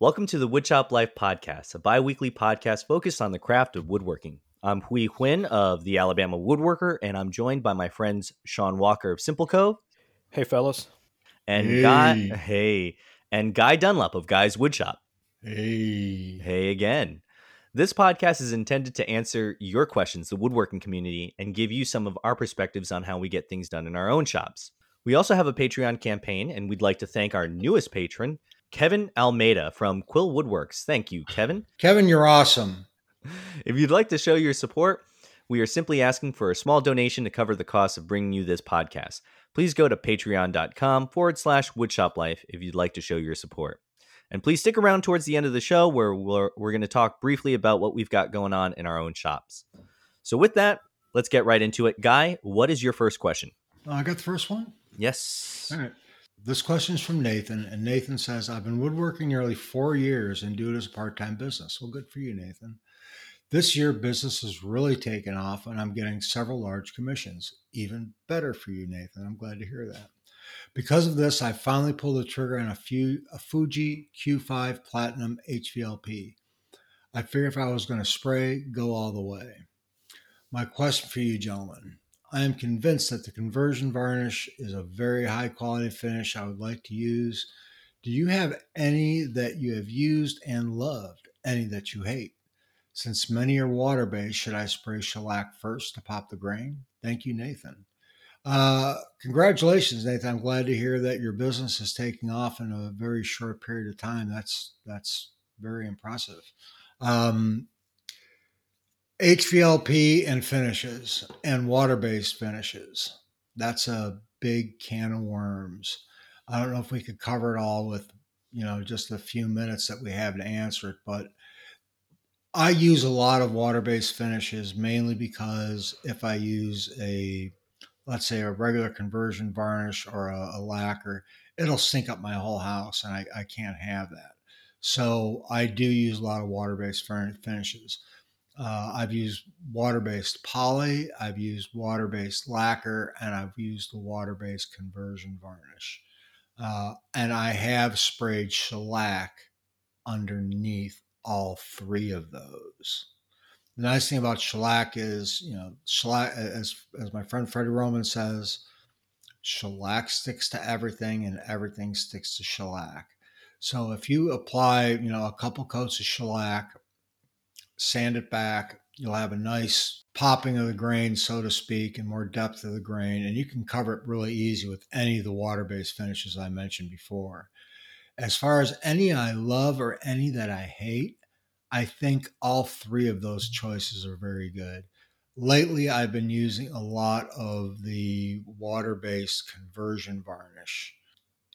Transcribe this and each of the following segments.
Welcome to the Woodshop Life Podcast, a bi weekly podcast focused on the craft of woodworking. I'm Huy Huynh of the Alabama Woodworker, and I'm joined by my friends Sean Walker of Simple Cove. Hey, fellas. And hey. Guy, hey, and Guy Dunlap of Guy's Woodshop. Hey. Hey again. This podcast is intended to answer your questions, the woodworking community, and give you some of our perspectives on how we get things done in our own shops. We also have a Patreon campaign, and we'd like to thank our newest patron, Kevin Almeida from Quill Woodworks. Thank you, Kevin. Kevin, you're awesome. If you'd like to show your support, we are simply asking for a small donation to cover the cost of bringing you this podcast. Please go to patreon.com forward slash woodshop life if you'd like to show your support. And please stick around towards the end of the show where we're, we're going to talk briefly about what we've got going on in our own shops. So, with that, let's get right into it. Guy, what is your first question? Uh, I got the first one. Yes. All right. This question is from Nathan, and Nathan says, I've been woodworking nearly four years and do it as a part time business. Well, good for you, Nathan. This year, business has really taken off, and I'm getting several large commissions. Even better for you, Nathan. I'm glad to hear that. Because of this, I finally pulled the trigger on a, few, a Fuji Q5 Platinum HVLP. I figured if I was going to spray, go all the way. My question for you, gentlemen I am convinced that the conversion varnish is a very high quality finish I would like to use. Do you have any that you have used and loved? Any that you hate? Since many are water based, should I spray shellac first to pop the grain? Thank you, Nathan. Uh, congratulations, Nathan. I'm glad to hear that your business is taking off in a very short period of time. That's that's very impressive. Um, HVLP and finishes and water based finishes. That's a big can of worms. I don't know if we could cover it all with, you know, just a few minutes that we have to answer it, but I use a lot of water based finishes mainly because if I use a, let's say, a regular conversion varnish or a, a lacquer, it'll sink up my whole house and I, I can't have that. So I do use a lot of water based finishes. Uh, I've used water based poly, I've used water based lacquer, and I've used the water based conversion varnish. Uh, and I have sprayed shellac underneath all three of those. The nice thing about shellac is, you know, shellac, as, as my friend Freddy Roman says, shellac sticks to everything and everything sticks to shellac. So if you apply, you know, a couple coats of shellac sand it back. You'll have a nice popping of the grain, so to speak, and more depth of the grain. And you can cover it really easy with any of the water based finishes I mentioned before. As far as any I love or any that I hate, I think all three of those choices are very good. Lately, I've been using a lot of the water based conversion varnish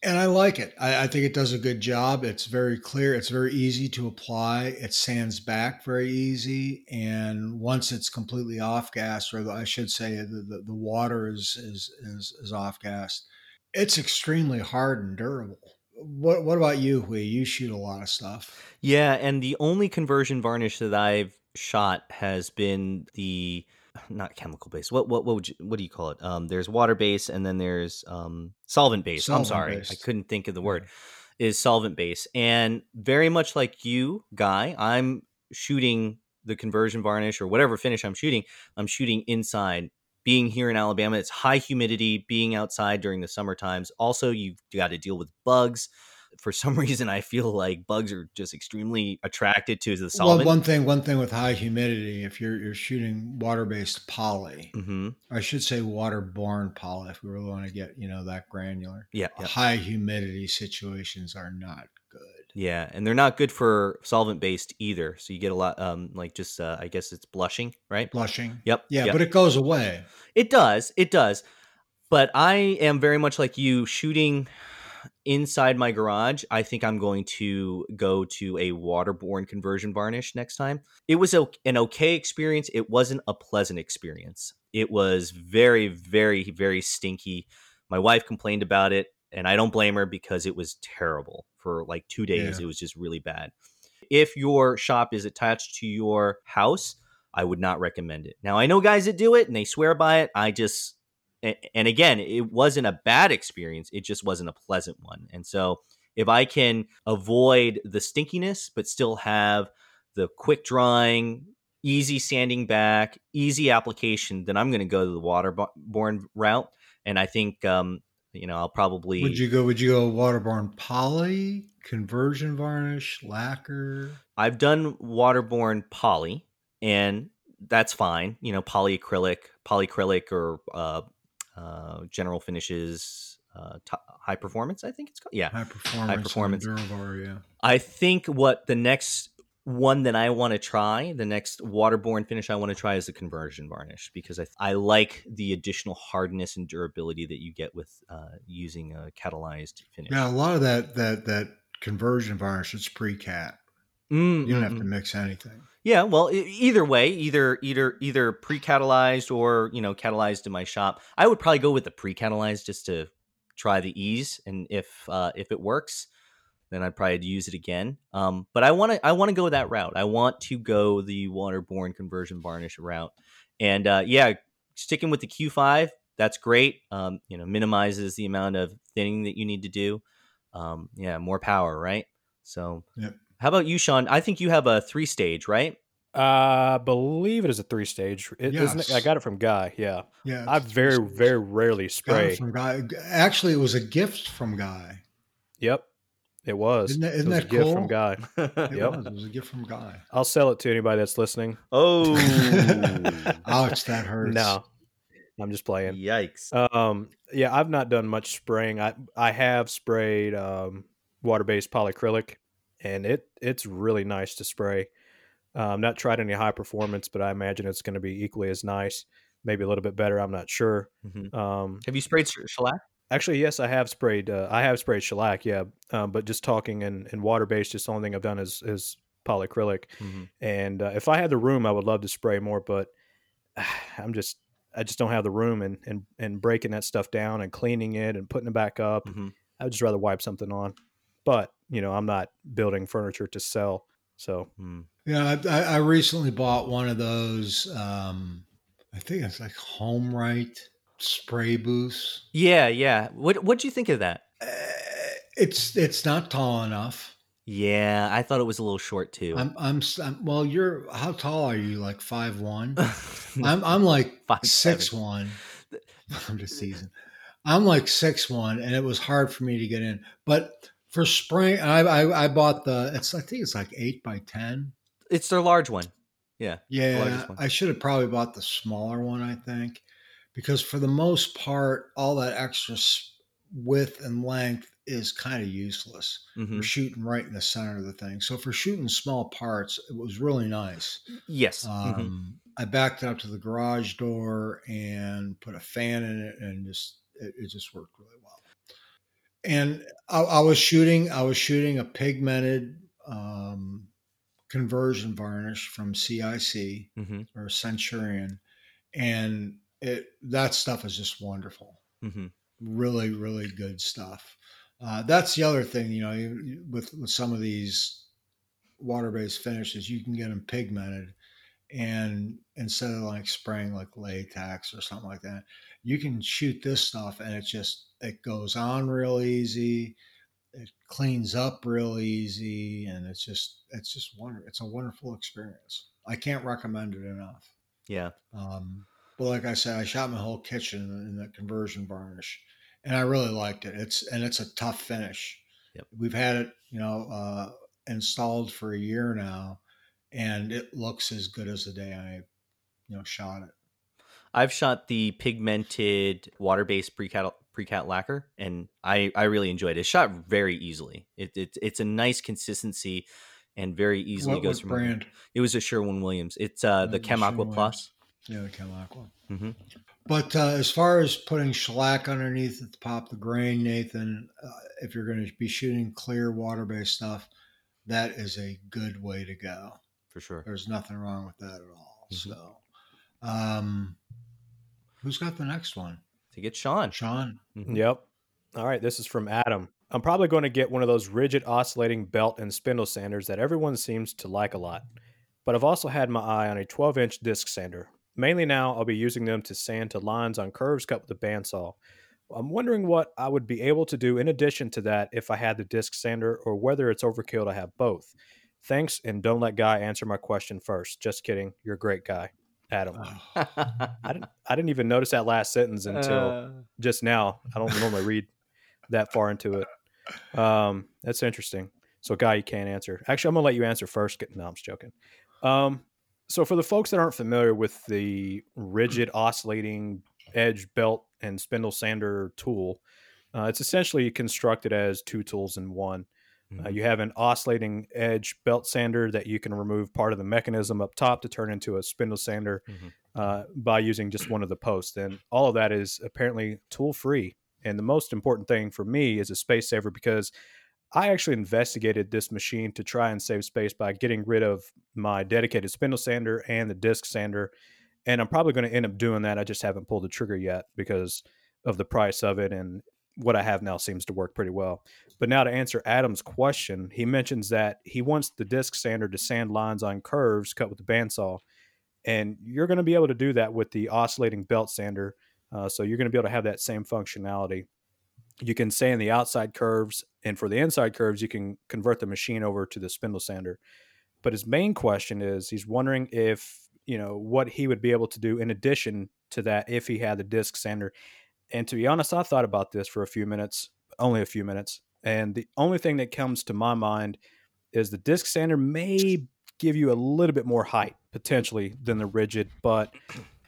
and I like it. I, I, think it does a good job. It's very clear. It's very easy to apply. It sands back very easy, and once it's completely off gas, or I should say, the, the, the water is, is is is off gas, it's extremely hard and durable. What what about you, Huy? You shoot a lot of stuff. Yeah, and the only conversion varnish that I've shot has been the not chemical based. What what what would you, what do you call it? Um, there's water based, and then there's um, solvent based. I'm sorry, I couldn't think of the word. Is solvent based, and very much like you, guy, I'm shooting the conversion varnish or whatever finish I'm shooting. I'm shooting inside. Being here in Alabama, it's high humidity. Being outside during the summer times, also you've got to deal with bugs for some reason I feel like bugs are just extremely attracted to the solvent. Well, one thing, one thing with high humidity, if you're you're shooting water-based poly, mm-hmm. I should say waterborne poly, if we really want to get you know that granular. Yeah, yeah. high humidity situations are not good. Yeah, and they're not good for solvent-based either. So you get a lot, um, like just uh, I guess it's blushing, right? Blushing. Yep. Yeah, yep. but it goes away. It does. It does. But I am very much like you shooting inside my garage, I think I'm going to go to a waterborne conversion varnish next time. It was a, an okay experience. It wasn't a pleasant experience. It was very, very, very stinky. My wife complained about it, and I don't blame her because it was terrible for like two days. Yeah. It was just really bad. If your shop is attached to your house, I would not recommend it. Now, I know guys that do it and they swear by it. I just and again, it wasn't a bad experience. It just wasn't a pleasant one. And so if I can avoid the stinkiness but still have the quick drying, easy sanding back, easy application, then I'm going to go to the waterborne route. And I think, um, you know, I'll probably. Would you go? Would you go waterborne poly, conversion varnish, lacquer? I've done waterborne poly, and that's fine. You know, polyacrylic, polyacrylic, or uh, uh, general finishes, uh, t- high performance. I think it's called. Yeah, high performance. High performance. Duravar, yeah. I think what the next one that I want to try, the next waterborne finish I want to try is the conversion varnish because I, I like the additional hardness and durability that you get with uh, using a catalyzed finish. Yeah, a lot of that that that conversion varnish is pre-cat. Mm, you don't have to mix anything. Yeah, well, either way, either either either pre-catalyzed or you know catalyzed in my shop. I would probably go with the pre-catalyzed just to try the ease, and if uh, if it works, then I'd probably use it again. Um, but I want to I want to go that route. I want to go the waterborne conversion varnish route. And uh, yeah, sticking with the Q5, that's great. Um, you know, minimizes the amount of thinning that you need to do. Um, yeah, more power, right? So, yep. How about you, Sean? I think you have a three stage, right? I believe it is a three stage. It, yes. I got it from Guy. Yeah. Yeah. I very, very rarely spray. from Guy. Actually, it was a gift from Guy. Yep. It was. Isn't that, isn't it was that a cool? gift from Guy. it yep. was. It was a gift from Guy. I'll sell it to anybody that's listening. Oh, ouch! That hurts. No, I'm just playing. Yikes. Um, yeah, I've not done much spraying. I I have sprayed um, water based polyacrylic, and it it's really nice to spray. Um, not tried any high performance, but I imagine it's going to be equally as nice, maybe a little bit better. I'm not sure. Mm-hmm. Um, have you sprayed shellac? Actually, yes, I have sprayed. Uh, I have sprayed shellac, yeah. Um, but just talking in, in water based, just the only thing I've done is is polyacrylic. Mm-hmm. And uh, if I had the room, I would love to spray more, but I'm just I just don't have the room and and and breaking that stuff down and cleaning it and putting it back up. Mm-hmm. I'd just rather wipe something on. But you know, I'm not building furniture to sell, so. Mm. Yeah, I, I recently bought one of those. Um, I think it's like HomeRight spray booths. Yeah, yeah. What what do you think of that? Uh, it's it's not tall enough. Yeah, I thought it was a little short too. I'm I'm, I'm well. You're how tall are you? Like five one. I'm I'm like five, six seven. one. I'm just teasing. I'm like six one, and it was hard for me to get in. But for spring, I I, I bought the. It's I think it's like eight by ten. It's their large one. Yeah. Yeah. I should have probably bought the smaller one. I think because for the most part, all that extra width and length is kind of useless. Mm-hmm. We're shooting right in the center of the thing. So for shooting small parts, it was really nice. Yes. Um, mm-hmm. I backed it up to the garage door and put a fan in it, and just it, it just worked really well. And I, I, was shooting. I was shooting a pigmented um, conversion varnish from CIC mm-hmm. or Centurion, and it that stuff is just wonderful. Mm-hmm. Really, really good stuff. Uh, that's the other thing, you know, with, with some of these water-based finishes, you can get them pigmented, and instead of like spraying like latex or something like that, you can shoot this stuff, and it just it goes on real easy. It cleans up real easy, and it's just it's just wonderful. It's a wonderful experience. I can't recommend it enough. Yeah. Um, but like I said, I shot my whole kitchen in the conversion varnish, and I really liked it. It's and it's a tough finish. Yep. We've had it, you know, uh, installed for a year now, and it looks as good as the day I, you know, shot it. I've shot the pigmented water-based pre-cat pre-cat lacquer, and I I really enjoyed it. It's shot very easily. It, it it's a nice consistency and very easily what, goes from brand. It was a Sherwin Williams. It's uh, the Kem Aqua Plus. Yeah, the Kem Aqua. Mm-hmm. But uh, as far as putting shellac underneath at the top of the grain, Nathan, uh, if you're going to be shooting clear water based stuff, that is a good way to go. For sure. There's nothing wrong with that at all. Mm-hmm. So, um, who's got the next one? To get Sean. Sean. Mm-hmm. Yep. All right. This is from Adam. I'm probably going to get one of those Ridgid oscillating belt and spindle sanders that everyone seems to like a lot. But I've also had my eye on a 12 inch disc sander, Mainly now, I'll be using them to sand to lines on curves cut with a bandsaw. I'm wondering what I would be able to do in addition to that if I had the disc sander, or whether it's overkill to have both. Thanks, and don't let Guy answer my question first. Just kidding. You're a great guy, Adam. I didn't. I didn't even notice that last sentence until uh... just now. I don't normally read that far into it. Um, that's interesting. So, Guy, you can't answer. Actually, I'm gonna let you answer first. No, I'm just joking. Um, so, for the folks that aren't familiar with the Ridgid oscillating edge belt and spindle sander tool, uh, it's essentially constructed as two tools in one. Uh, mm-hmm. Uh, you have an oscillating edge belt sander that you can remove part of the mechanism up top to turn into a spindle sander mm-hmm. uh, by using just one of the posts. And all of that is apparently tool free. And the most important thing for me is a space saver because I actually investigated this machine to try and save space by getting rid of my dedicated spindle sander and the disc sander. And I'm probably going to end up doing that. I just haven't pulled the trigger yet because of the price of it. And what I have now seems to work pretty well. But now to answer Adam's question, he mentions that he wants the disc sander to sand lines on curves cut with the bandsaw. And you're going to be able to do that with the oscillating belt sander. Uh, so you're going to be able to have that same functionality you can sand the outside curves and for the inside curves you can convert the machine over to the spindle sander but his main question is he's wondering if you know what he would be able to do in addition to that if he had the disc sander and to be honest i thought about this for a few minutes only a few minutes and the only thing that comes to my mind is the disc sander may give you a little bit more height potentially than the Ridgid but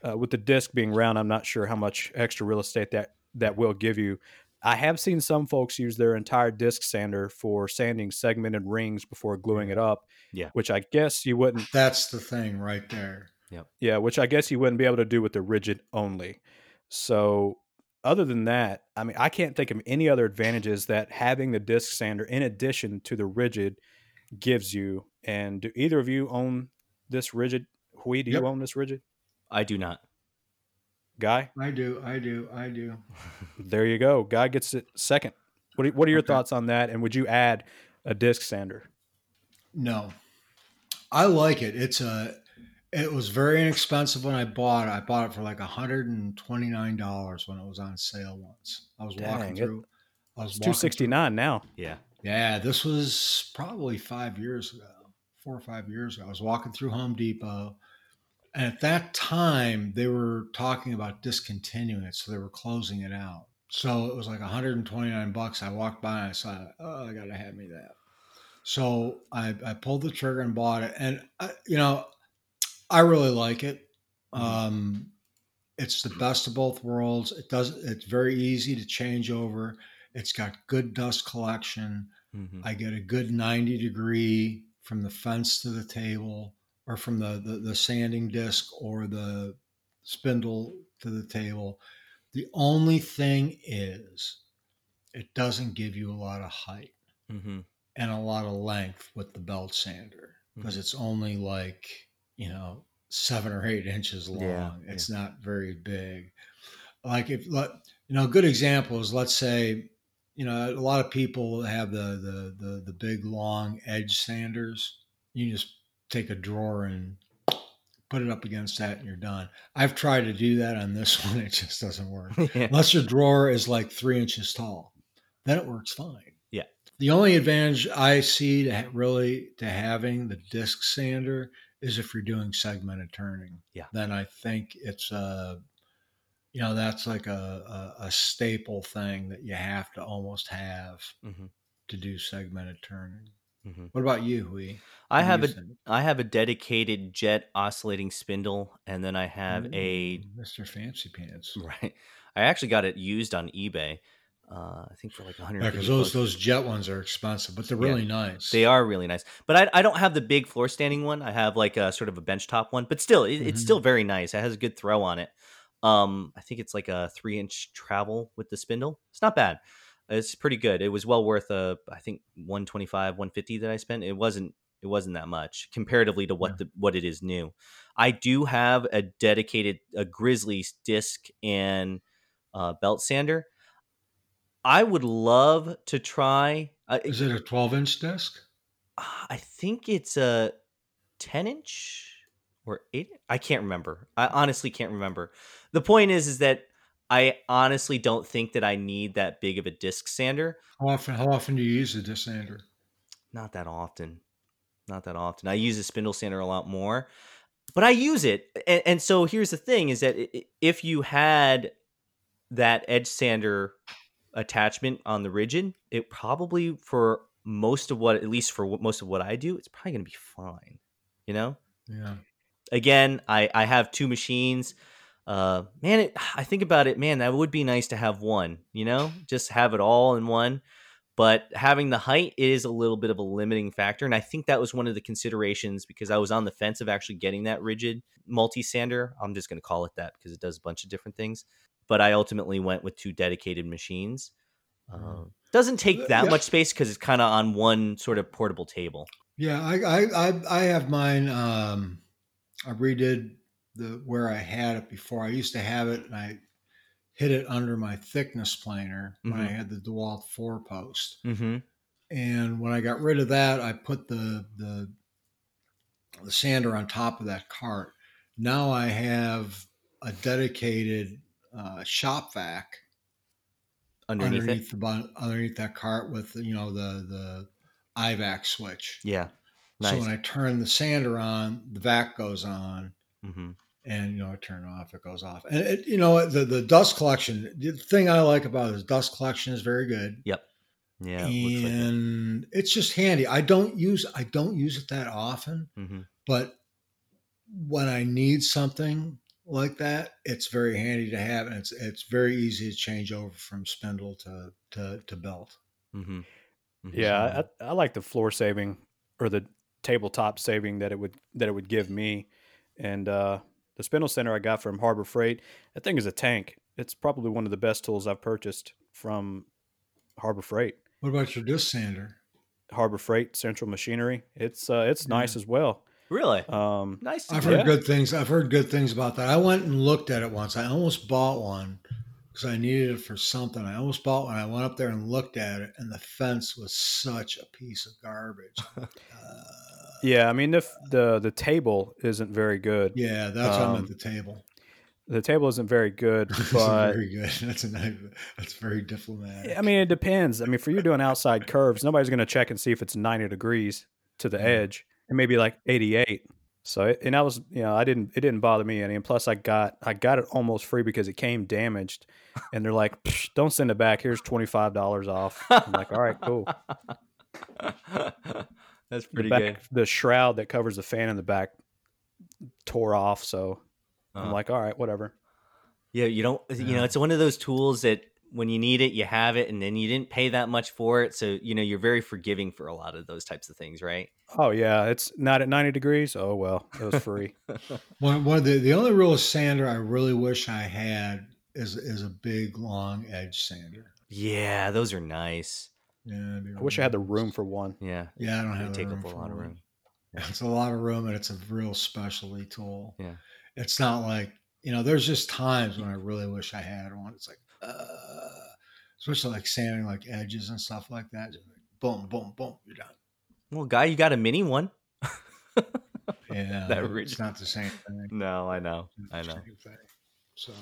uh, with the disc being round i'm not sure how much extra real estate that that will give you I have seen some folks use their entire disc sander for sanding segmented rings before gluing it up. Yeah. Which I guess you wouldn't. That's the thing right there. Yep. Yeah. Which I guess you wouldn't be able to do with the Ridgid only. So, other than that, I mean, I can't think of any other advantages that having the disc sander in addition to the Ridgid gives you. And do either of you own this Ridgid? Huy, do yep. you own this Ridgid? I do not. Guy? I do. I do. I do. there you go. Guy gets it second. What are, what are your okay. thoughts on that? And would you add a disc sander? No. I like it. It's a it was very inexpensive when I bought it. I bought it for like $129 when it was on sale once. I was Dang, walking through. I was 269 now. Yeah. Yeah, this was probably 5 years ago. 4 or 5 years ago. I was walking through Home Depot and at that time, they were talking about discontinuing it, so they were closing it out. So it was like 129 bucks. I walked by and I saw, oh, I gotta have me that. So I, I pulled the trigger and bought it, and I, you know, I really like it. Mm-hmm. Um, it's the best of both worlds. It does. It's very easy to change over. It's got good dust collection. Mm-hmm. I get a good 90 degree from the fence to the table or from the, the, the sanding disc or the spindle to the table. The only thing is, it doesn't give you a lot of height mm-hmm. and a lot of length with the belt sander because mm-hmm. it's only like, you know, seven or eight inches long. Yeah, it's yeah. not very big. Like if, you know, a good example is let's say, you know, a lot of people have the, the, the, the big long edge sanders. You just take a drawer and put it up against that and you're done. I've tried to do that on this one. It just doesn't work. yeah. Unless your drawer is like three inches tall, then it works fine. Yeah. The only advantage I see to ha- really to having the disc sander is if you're doing segmented turning. Yeah. Then I think it's a, you know, that's like a, a, a staple thing that you have to almost have mm-hmm. to do segmented turning. Mm-hmm. What about you, Huy? I have a I have a dedicated jet oscillating spindle, and then I have Ooh, a Mr. Fancy Pants. Right. I actually got it used on eBay. Uh, I think for like 100. Yeah, because those those jet ones are expensive, but they're really yeah, nice. They are really nice, but I, I don't have the big floor standing one. I have like a sort of a bench top one, but still, it, mm-hmm. it's still very nice. It has a good throw on it. Um, I think it's like a three inch travel with the spindle. It's not bad. It's pretty good. It was well worth a, uh, I think 125, 150 that I spent. It wasn't it wasn't that much comparatively to what yeah. the what it is new. I do have a dedicated a Grizzly disc and uh, belt sander. I would love to try. Uh, is it a 12 inch disc? I think it's a 10 inch or eight. I can't remember. I honestly can't remember. The point is, is that I honestly don't think that I need that big of a disc sander. How often? How often do you use a disc sander? Not that often. Not that often. I use a spindle sander a lot more, but I use it. And, and so here's the thing: is that if you had that edge sander attachment on the Ridgid, it probably for most of what, at least for most of what I do, it's probably going to be fine. You know? Yeah. Again, I I have two machines. Uh, man, it, I think about it, man, that would be nice to have one. You know, just have it all in one. But having the height is a little bit of a limiting factor, and I think that was one of the considerations because I was on the fence of actually getting that Ridgid multi sander. I'm just going to call it that because it does a bunch of different things but I ultimately went with two dedicated machines. Uh, doesn't take that yeah. much space because it's kind of on one sort of portable table. Yeah, I I I, I have mine. Um, I redid the where I had it before. I used to have it, and I hid it under my thickness planer mm-hmm. when I mm-hmm. had the Dewalt four post. Mm-hmm. And when I got rid of that, I put the the the sander on top of that cart. Now I have a dedicated uh, shop vac underneath, underneath the underneath that cart with you know the the IVAC switch. Yeah. Nice. So when I turn the sander on, the vac goes on, mm-hmm. and you know I turn it off, it goes off. And it, you know the the dust collection. The thing I like about it is dust collection is very good. Yep. Yeah. And like it. it's just handy. I don't use I don't use it that often, mm-hmm. but when I need something, like that, it's very handy to have, and it's it's very easy to change over from spindle to to, to belt. Mm-hmm. Mm-hmm. Yeah, I, I like the floor saving or the tabletop saving that it would that it would give me, and uh, the spindle sander I got from Harbor Freight. That thing is a tank. It's probably one of the best tools I've purchased from Harbor Freight. What about your disc sander? Harbor Freight Central Machinery. It's uh, it's yeah. nice as well. Really? Um, nice. I've heard good things. I've heard good things about that. I went and looked at it once. I almost bought one because I needed it for something. I almost bought one. I went up there and looked at it, and the fence was such a piece of garbage. uh, yeah, I mean the the the table isn't very good. Yeah, that's um, at the table. The table isn't very good, but very good. That's a nice, that's very diplomatic. I mean, it depends. I mean, for you doing outside curves, nobody's going to check and see if it's ninety degrees to the edge and maybe like 88. So and I was you know I didn't it didn't bother me any and plus I got I got it almost free because it came damaged and they're like don't send it back. Here's twenty five dollars off. I'm like all right cool. That's pretty the back, good. the shroud that covers the fan in the back tore off so uh-huh. I'm like all right whatever. Yeah you don't you know it's one of those tools that when you need it, you have it, and then you didn't pay that much for it. So, you know, you're very forgiving for a lot of those types of things, right? Oh, yeah. It's not at 90 degrees. Oh, well, it was free. one, one of the, the only real sander I really wish I had is, is a big, long edge sander. Yeah, those are nice. Yeah, I wish I had the room for one. Yeah, yeah, I don't have. Take up a lot of room. Yeah. It's a lot of room, and it's a real specialty tool. Yeah, it's not like you know. There's just times when I really wish I had one. It's like uh, especially like sanding like edges and stuff like that. Like boom, boom, boom, you're done. Well, guy, you got a mini one. yeah, that it's not the same thing. No, I know, I know. So,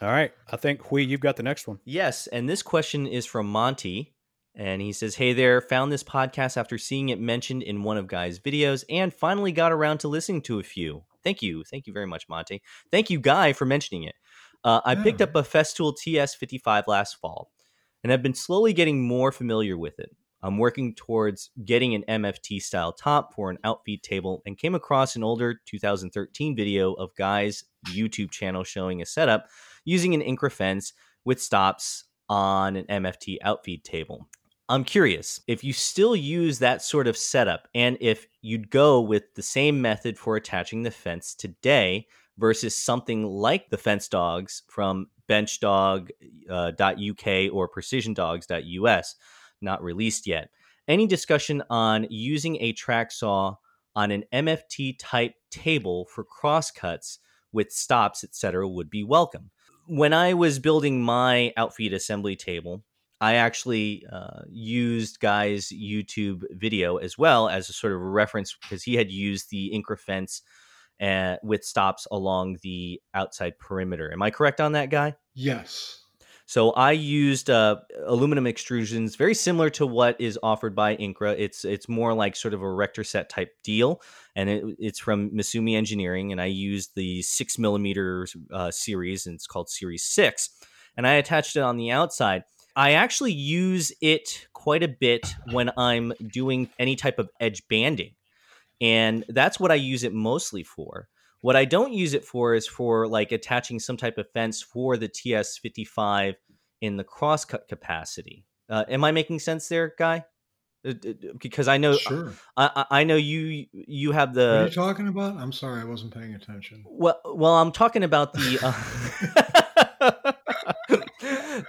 all right, I think we you've got the next one. Yes, and this question is from Monty. And he says, Hey there, found this podcast after seeing it mentioned in one of Guy's videos and finally got around to listening to a few. Thank you. Thank you very much, Monty. Thank you, Guy, for mentioning it. Uh, I picked up a Festool TS55 last fall and I've been slowly getting more familiar with it. I'm working towards getting an MFT style top for an outfeed table and came across an older 2013 video of Guy's YouTube channel showing a setup using an Incra fence with stops on an MFT outfeed table. I'm curious if you still use that sort of setup and if you'd go with the same method for attaching the fence today versus something like the fence dogs from benchdog.uk uh, or precisiondogs.us, not released yet. Any discussion on using a track saw on an MFT type table for crosscuts with stops, etc., would be welcome. When I was building my outfeed assembly table, I actually uh, used Guy's YouTube video as well as a sort of reference because he had used the Incra fence and with stops along the outside perimeter. Am I correct on that, guy? Yes. So I used uh, aluminum extrusions, very similar to what is offered by Incra. It's it's more like sort of a rector set type deal, and it, it's from Misumi Engineering. And I used the six millimeter uh, series, and it's called Series Six. And I attached it on the outside. I actually use it quite a bit when I'm doing any type of edge banding. And that's what I use it mostly for. What I don't use it for is for like attaching some type of fence for the TS55 in the crosscut capacity. Uh, am I making sense there, guy? Uh, because I know, sure. I, I know you you have the. What are you talking about? I'm sorry, I wasn't paying attention. Well, well, I'm talking about the. Uh,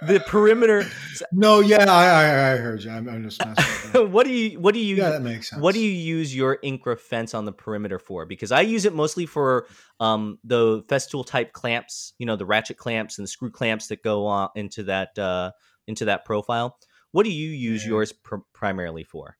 the perimeter. No, yeah, I, I, I heard you. I'm, I'm just messing. what do you? What do you? Yeah, that makes sense. What do you use your Incra fence on the perimeter for? Because I use it mostly for um, the Festool type clamps. You know, the ratchet clamps and the screw clamps that go on into that uh, into that profile. What do you use yeah. yours pr- primarily for?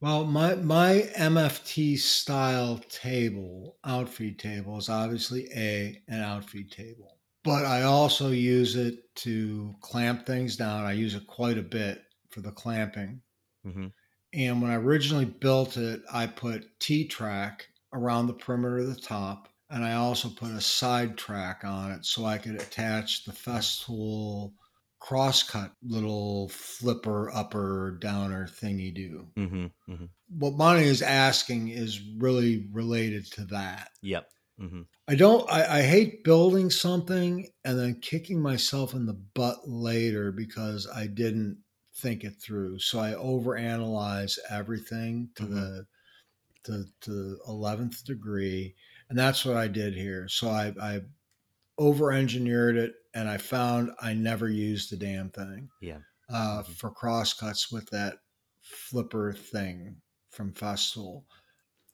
Well, my my MFT style table, outfeed table, is obviously a an outfeed table but I also use it to clamp things down. I use it quite a bit for the clamping. Mm-hmm. And when I originally built it, I put T track around the perimeter of the top, and I also put a side track on it so I could attach the Festool crosscut little flipper upper downer thingy do. Mm-hmm, mm-hmm. What Monty is asking is really related to that. Yep. Mm-hmm. I don't. I, I, hate building something and then kicking myself in the butt later because I didn't think it through. So I overanalyze everything to mm-hmm. the to to eleventh degree, and that's what I did here. So I, I over engineered it, and I found I never used the damn thing. Yeah. Uh, mm-hmm. For crosscuts with that flipper thing from Festool.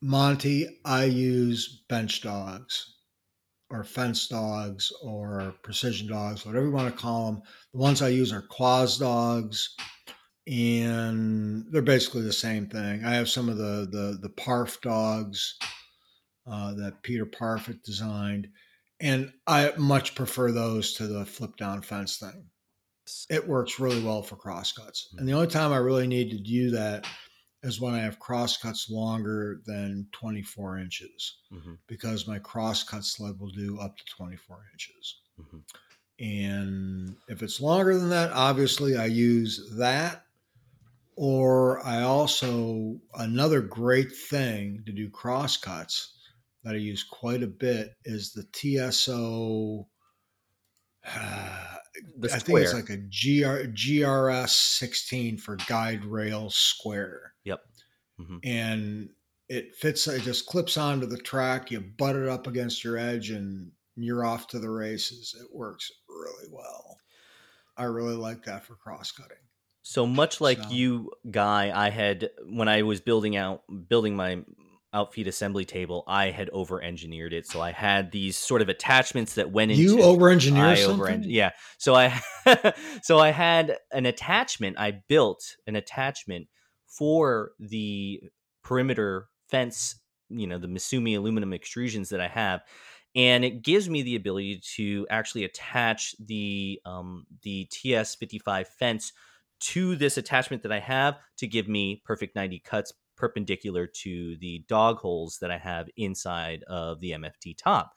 Monty, I use bench dogs or fence dogs or precision dogs, whatever you want to call them. The ones I use are QWAS dogs, and they're basically the same thing. I have some of the the the Parf dogs uh, that Peter Parfitt designed, and I much prefer those to the flip down fence thing. It works really well for crosscuts, and the only time I really need to do that is when I have crosscuts longer than 24 inches mm-hmm. because my crosscut sled will do up to 24 inches. Mm-hmm. And if it's longer than that, obviously I use that. Or I also, another great thing to do crosscuts that I use quite a bit is the TSO. Uh, I think it's like a GR, GRS 16 for guide rail square mm-hmm. and it fits. It just clips onto the track. You butt it up against your edge, and you're off to the races. It works really well. I really like that for cross cutting. So much like so. you, Guy, I had when I was building out building my outfeed assembly table, I had over engineered it. So I had these sort of attachments that went into you over engineered something. yeah. So I so I had an attachment. I built an attachment for the perimeter fence, you know, the Misumi aluminum extrusions that I have. And it gives me the ability to actually attach the um, the TS55 fence to this attachment that I have to give me perfect 90 cuts perpendicular to the dog holes that I have inside of the MFT top.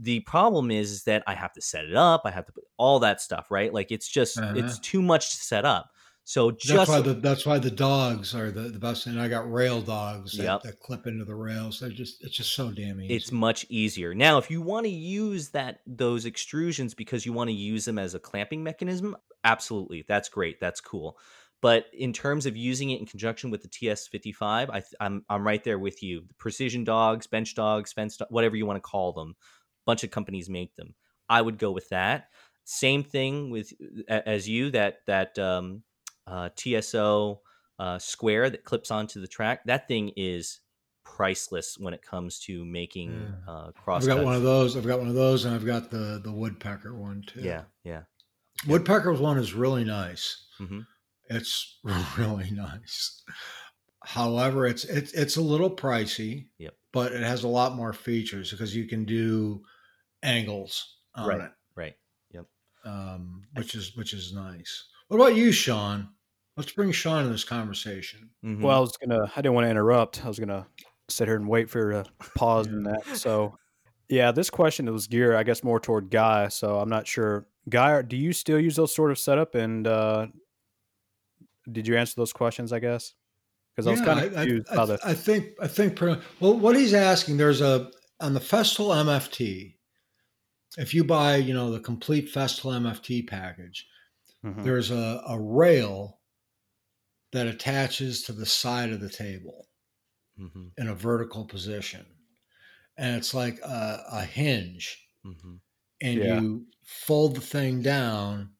The problem is, is that I have to set it up. I have to put all that stuff, right? Like it's just, uh-huh. it's too much to set up. So just that's why the that's why the dogs are the, the best. And I got rail dogs that, yep. that clip into the rails. They're just it's just so damn easy. It's much easier now. If you want to use that those extrusions because you want to use them as a clamping mechanism, absolutely, that's great. That's cool. But in terms of using it in conjunction with the TS55, I, I'm I'm right there with you. The precision dogs, bench dogs, fence, whatever you want to call them, a bunch of companies make them. I would go with that. Same thing with as you that that um, uh, TSO uh, square that clips onto the track. That thing is priceless when it comes to making yeah. uh, cross. I've got one of those. I've got one of those, and I've got the the woodpecker one too. Yeah, yeah. Woodpecker's one is really nice. Mm-hmm. It's really nice. However, it's it's it's a little pricey. Yep. But it has a lot more features because you can do angles on Right. it, Right. Yep. um, which is which is nice. What about you, Sean? Let's bring Sean in this conversation. Mhm. Well, I was gonna. I didn't want to interrupt. I was gonna sit here and wait for you to pause in that. So, yeah, this question was geared, I guess, more toward Guy. So I'm not sure. Guy, do you still use those sort of setup? And uh, did you answer those questions? I guess because I was Yeah, kind of I- I- confused I, by the. I think I think well what he's asking there's a on the Festool MFT. If you buy you know the complete Festool MFT package, Mhm. there's a, a rail that attaches to the side of the table Mhm. in a vertical position, and it's like a, a hinge, Mhm. and Yeah. you fold the thing down,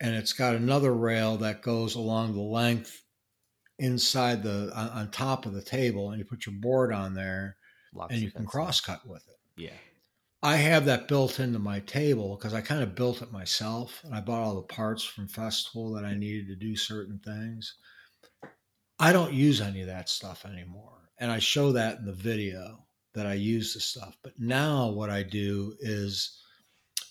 and it's got another rail that goes along the length inside the on, on top of the table, and you put your board on there, Locks and you can cross cut with it. Yeah. I have that built into my table because I kind of built it myself and I bought all the parts from Festool that I needed to do certain things. I don't use any of that stuff anymore. And I show that in the video that I use the stuff. But now what I do is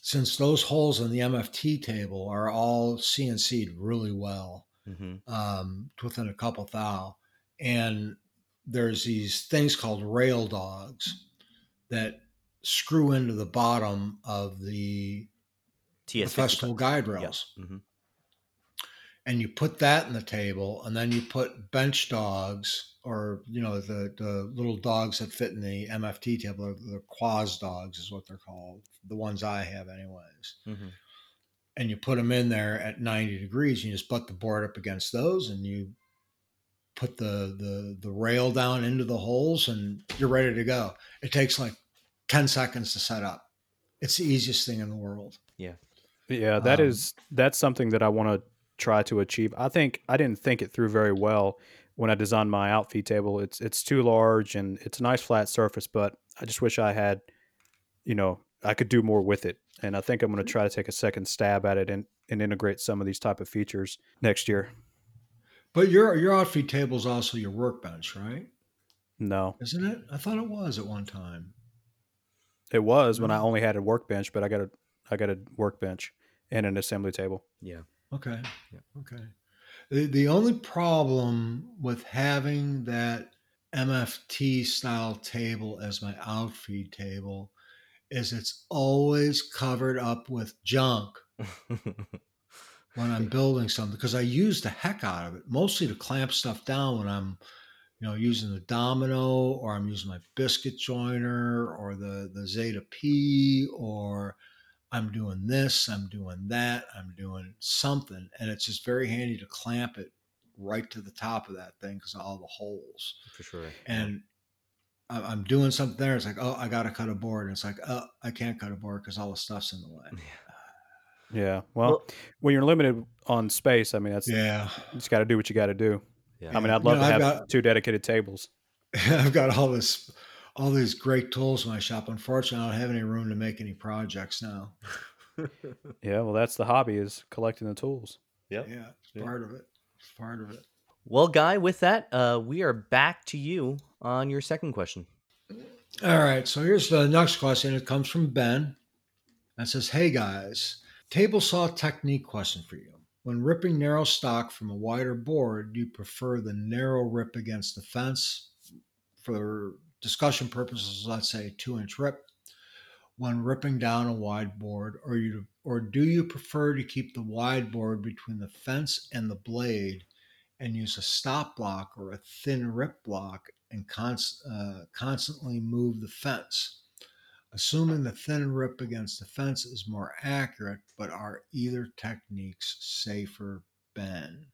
since those holes in the MFT table are all CNC'd really well, Mhm. um, within a couple thou. And there's these things called rail dogs that screw into the bottom of the TS professional guide Yeah. rails. Mhm. And you put that in the table, and then you put bench dogs or, you know, the, the little dogs that fit in the MFT table, the QWAS dogs is what they're called, the ones I have, anyways. Mhm. and you put them in there at 90 degrees. and You just butt the board up against those and you put the, the, the rail down into the holes and you're ready to go. It takes like 10 seconds to set up. It's the easiest thing in the world. Yeah, that Um, is that's something that I want to try to achieve. I think I didn't think it through very well when I designed my outfeed table. It's it's too large and it's a nice flat surface, but I just wish I had, you know, I could do more with it. And I think I'm going to try to take a second stab at it and, and integrate some of these type of features next year. But your, your outfeed table is also your workbench, right? No, Isn't it? I thought it was at one time. it was when I only had a workbench, but I got a I got a workbench and an assembly table. Yeah. Okay. Yeah. Okay. The, the only problem with having that MFT style table as my outfeed table is it's always covered up with junk when I'm building something because I use the heck out of it, mostly to clamp stuff down when I'm, you know, using the domino or I'm using my biscuit joiner or the the Zeta P or I'm doing this, I'm doing that, I'm doing something, and it's just very handy to clamp it right to the top of that thing because of all the holes. For sure. And I'm doing something there. It's like, oh, I got to cut a board. And it's like, oh, I can't cut a board because all the stuff's in the way. Yeah. Well, Well- when you're limited on space, I mean that's Yeah. you just got to do what you got to do. Yeah. I mean, I'd You love know, to have I've got- two dedicated tables. I've got all this, all these great tools in my shop. Unfortunately, I don't have any room to make any projects now. Yeah, well, that's the hobby is collecting the tools. Yep. Yeah, it's Yeah. part of it. It's part of it. Well, Guy, with that, uh, we are back to you on your second question. All right, so here's the next question. It comes from Ben. and says, "Hey guys, table saw technique question for you. When ripping narrow stock from a wider board, do you prefer the narrow rip against the fence? For discussion purposes, let's say two inch rip. When ripping down a wide board, or you or do you prefer to keep the wide board between the fence and the blade, and use a stop block or a thin rip block and const, uh, constantly move the fence. Assuming the thin rip against the fence is more accurate, but are either techniques safer, Ben?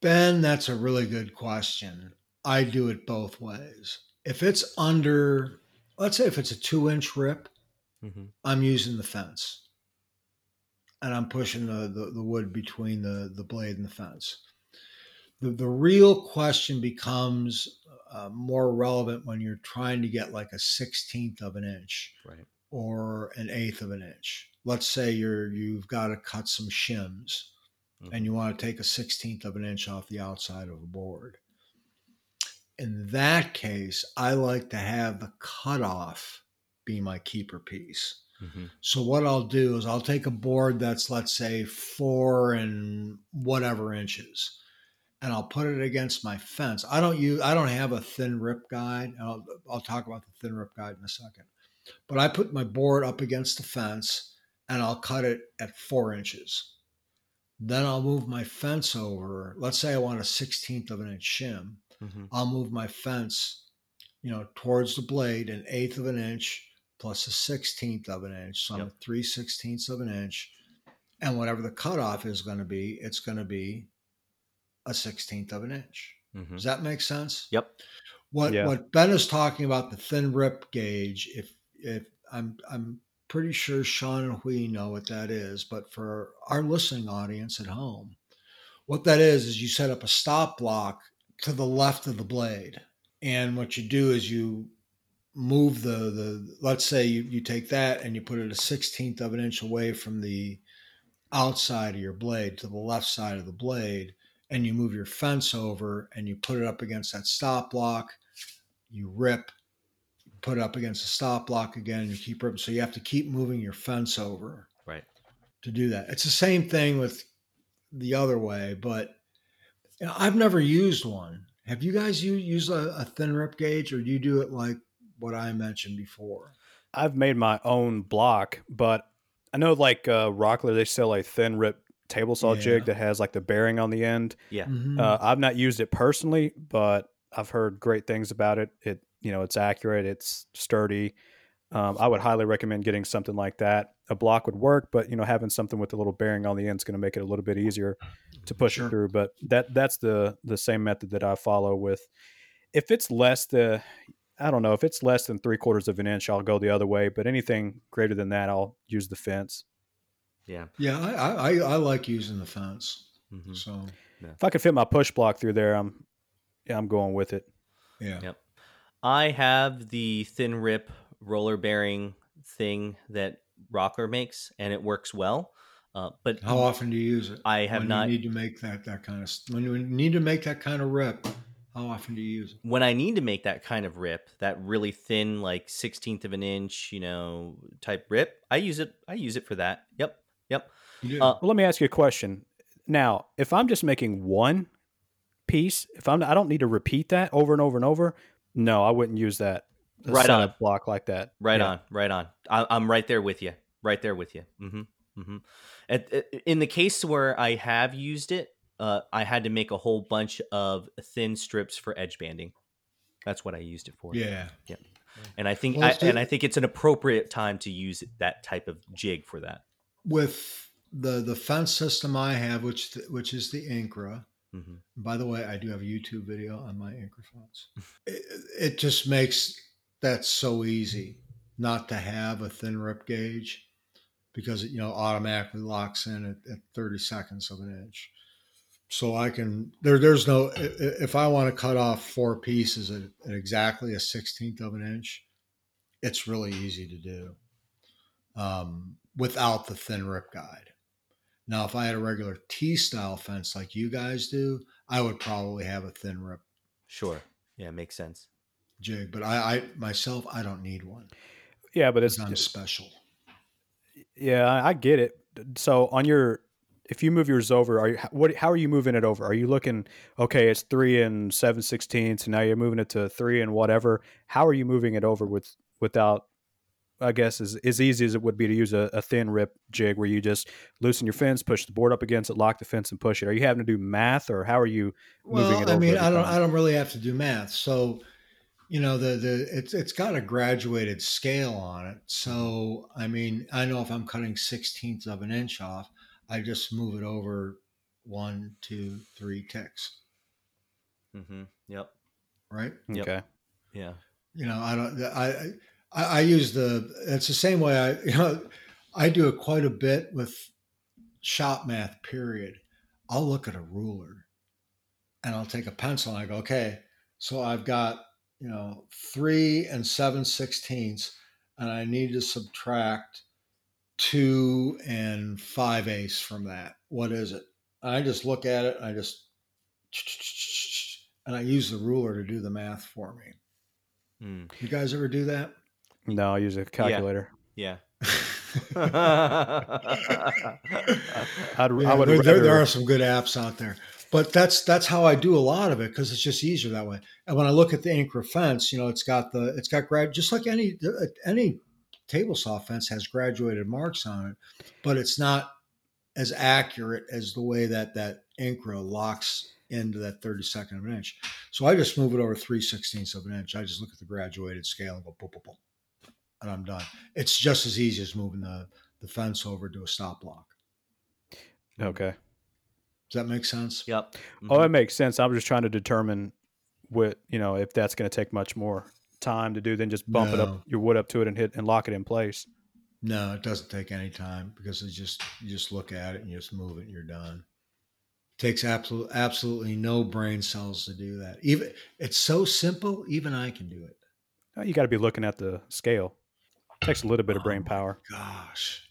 Ben, that's a really good question. I do it both ways. If it's under, let's say if it's a two inch rip, Mm-hmm. I'm using the fence and I'm pushing the, the, the wood between the, the blade and the fence. The, the real question becomes uh, more relevant when you're trying to get like a 16th of an inch Right. or an eighth of an inch. Let's say you're you've got to cut some shims mm-hmm. and you want to take a 16th of an inch off the outside of a board. In that case, I like to have the cutoff be my keeper piece. Mm-hmm. So what I'll do is I'll take a board that's let's say four and whatever inches, and I'll put it against my fence. I don't use I don't have a thin rip guide. I'll I'll talk about the thin rip guide in a second. But I put my board up against the fence and I'll cut it at four inches. Then I'll move my fence over. Let's say I want a 16th of an inch shim. Mm-hmm. I'll move my fence, you know, towards the blade an eighth of an inch plus a 16th of an inch. So yep. I'm at three sixteenths of an inch. And whatever the cutoff is going to be, it's going to be a 16th of an inch. Mm-hmm. Does that make sense? Yep. What yeah. what Ben is talking about the thin rip gauge, if if I'm I'm pretty sure Sean and we know what that is, but for our listening audience at home, what that is is you set up a stop block to the left of the blade. And what you do is you move the the let's say you, you take that and you put it a 16th of an inch away from the outside of your blade to the left side of the blade and you move your fence over and you put it up against that stop block you rip put it up against the stop block again you keep ripping so you have to keep moving your fence over right. to do that. It's the same thing with the other way but i've never used one. Have you guys used a, a thin rip gauge or do you do it like what i mentioned before? I've made my own block but i know like uh, rockler they sell a thin rip table saw yeah. jig that has like the bearing on the end. Yeah. Mm-hmm. Uh, I've not used it personally, but I've heard great things about it. It, you know, it's accurate, it's sturdy. Um, I would highly recommend getting something like that. A block would work, but you know, having something with a little bearing on the end is going to make it a little bit easier to push sure. it through. But that that's the the same method that I follow with. If it's less the, I don't know, if it's less than three quarters of an inch, I'll go the other way. But anything greater than that, I'll use the fence. Yeah. Yeah, I I, I like using the fence. Mm-hmm. So yeah. if I could fit my push block through there, I'm yeah, I'm going with it. Yeah. Yep. I have the thin rip roller bearing thing that Rockler makes, and it works well. Uh, but how often do you use it? I have when not. You need to make that that kind of when you need to make that kind of rip. How often do you use it? When I need to make that kind of rip, that really thin, like sixteenth of an inch, you know, type rip, I use it. I use it for that. Yep. Yep. Uh, well, let me ask you a question. Now, if I'm just making one piece, if I'm, I don't need to repeat that over and over and over. No, I wouldn't use that. Right on a block like that. Right yeah. on. Right on. I, am right there with you. Right there with you. Mm-hmm. Mm-hmm. At, at, in the case where I have used it, uh, I had to make a whole bunch of thin strips for edge banding. That's what I used it for. Yeah. Yeah. And I think, well, I, and I think it's an appropriate time to use that type of jig for that with the the fence system I have, which which is the Incra. Mm-hmm. By the way, I do have a YouTube video on my Incra fence. it, it just makes that so easy not to have a thin rip gauge because it you know automatically locks in at, at 30 seconds of an inch. So I can there there's no if I want to cut off four pieces at, at exactly a sixteenth of an inch, it's really easy to do. Um, without the thin rip guide. Now, if I had a regular T style fence like you guys do, I would probably have a thin rip. Sure. Yeah, makes sense. Jig, but I, I myself, I don't need one. Yeah, but it's I'm special. Yeah, I get it. So on your, if you move yours over, are you what? How are you moving it over? Are you looking? Okay, it's three and seven sixteenths, and now you're moving it to three and whatever. How are you moving it over with without I guess, is as easy as it would be to use a, a, thin rip jig where you just loosen your fence, push the board up against it, lock the fence, and push it. Are you having to do math, or how are you well, moving it? I mean, I don't, I don't really have to do math. So, you know, the the it's it's got a graduated scale on it. So, I mean, I know if I'm cutting sixteenths of an inch off, I just move it over one, two, three ticks. Mm-hmm. Yep. Right. Yep. Okay. Yeah. You know, I don't. I I, I use the. It's the same way I. You know, I do it quite a bit with shop math. Period. I'll look at a ruler, and I'll take a pencil and I go, okay, so I've got you know three and seven sixteenths, and I need to subtract two and five eighths from that. What is it? I just look at it. I just and I use the ruler to do the math for me. Mm. You guys ever do that? No, I use a calculator. Yeah. I'd, yeah, there, there, there, are some good apps out there, but that's that's how I do a lot of it because it's just easier that way. And when I look at the Incra fence, you know, it's got the it's got grad just like any any table saw fence has graduated marks on it, but it's not as accurate as the way that that Incra locks into that 32nd of an inch. So I just move it over 3 sixteenths of an inch. I just look at the graduated scale and go boom, boom, boom, and I'm done. It's just as easy as moving the, the fence over to a stop block. Okay. Does that make sense? Yep. Mm-hmm. Oh, it makes sense. I'm just trying to determine what, you know, if that's going to take much more time to do than just bump no. it up your wood up to it and hit and lock it in place. No, it doesn't take any time because it's just you just look at it and you just move it and you're done. It takes absolute absolutely no brain cells to do that. Even it's so simple, even I can do it. You got to be looking at the scale. Takes a little bit of brain oh power. Gosh.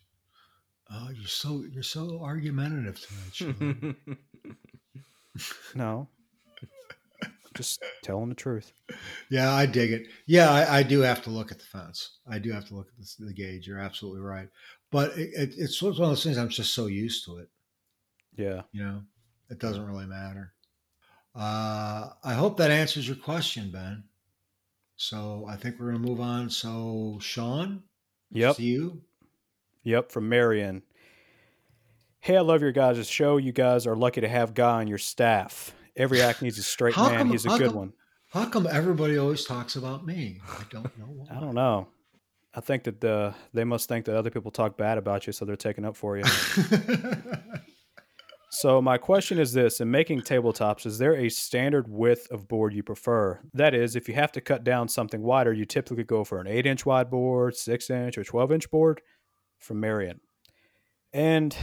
Oh, you're so you're so argumentative tonight, no, just telling the truth. Yeah, I dig it. Yeah, I, I, do have to look at the fence. I do have to look at the, the gauge. You're absolutely right. But it, it, it's one of those things. I'm just so used to it. Yeah. You know, it doesn't really matter. Uh, I hope that answers your question, Ben. So I think we're going to move on. So Sean, yep, see you. Yep, from Marion. Hey, I love your guys' show. You guys are lucky to have Guy on your staff. Every act needs a straight man. Come, He's a good come, one. How come everybody always talks about me? I don't know. Why. I don't know. I think that the, they must think that other people talk bad about you, so they're taking up for you. so my question is this: In making tabletops, is there a standard width of board you prefer? That is, if you have to cut down something wider, you typically go for an eight-inch wide board, six-inch, or twelve-inch board. From Marion, and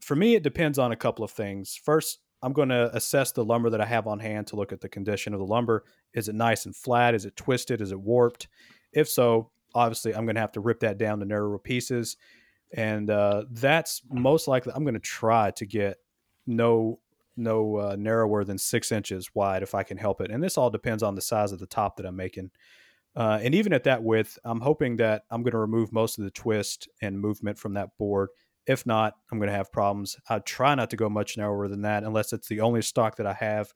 for me, it depends on a couple of things. First, I'm going to assess the lumber that I have on hand to look at the condition of the lumber. Is it nice and flat? Is it twisted? Is it warped? If so, obviously, I'm going to have to rip that down to narrower pieces. And uh, that's most likely, I'm going to try to get no no uh, narrower than six inches wide if I can help it. And this all depends on the size of the top that I'm making. Uh, and even at that width, I'm hoping that I'm going to remove most of the twist and movement from that board if not, I'm going to have problems. I try not to go much narrower than that unless it's the only stock that I have.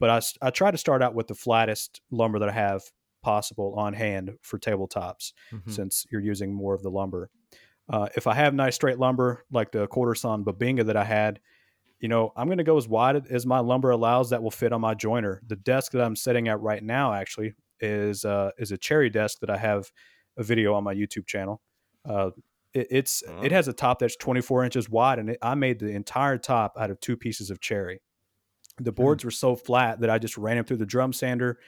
But I, I try to start out with the flattest lumber that I have possible on hand for tabletops mm-hmm. since you're using more of the lumber. Uh, if I have nice straight lumber like the quarter sawn Bubinga that I had, you know, I'm going to go as wide as my lumber allows that will fit on my joiner. The desk that I'm sitting at right now actually is uh, is a cherry desk that I have a video on my YouTube channel. Uh, it, it's it has a top that's 24 inches wide, and it, I made the entire top out of two pieces of cherry. The hmm. boards were so flat that I just ran them through the drum sander,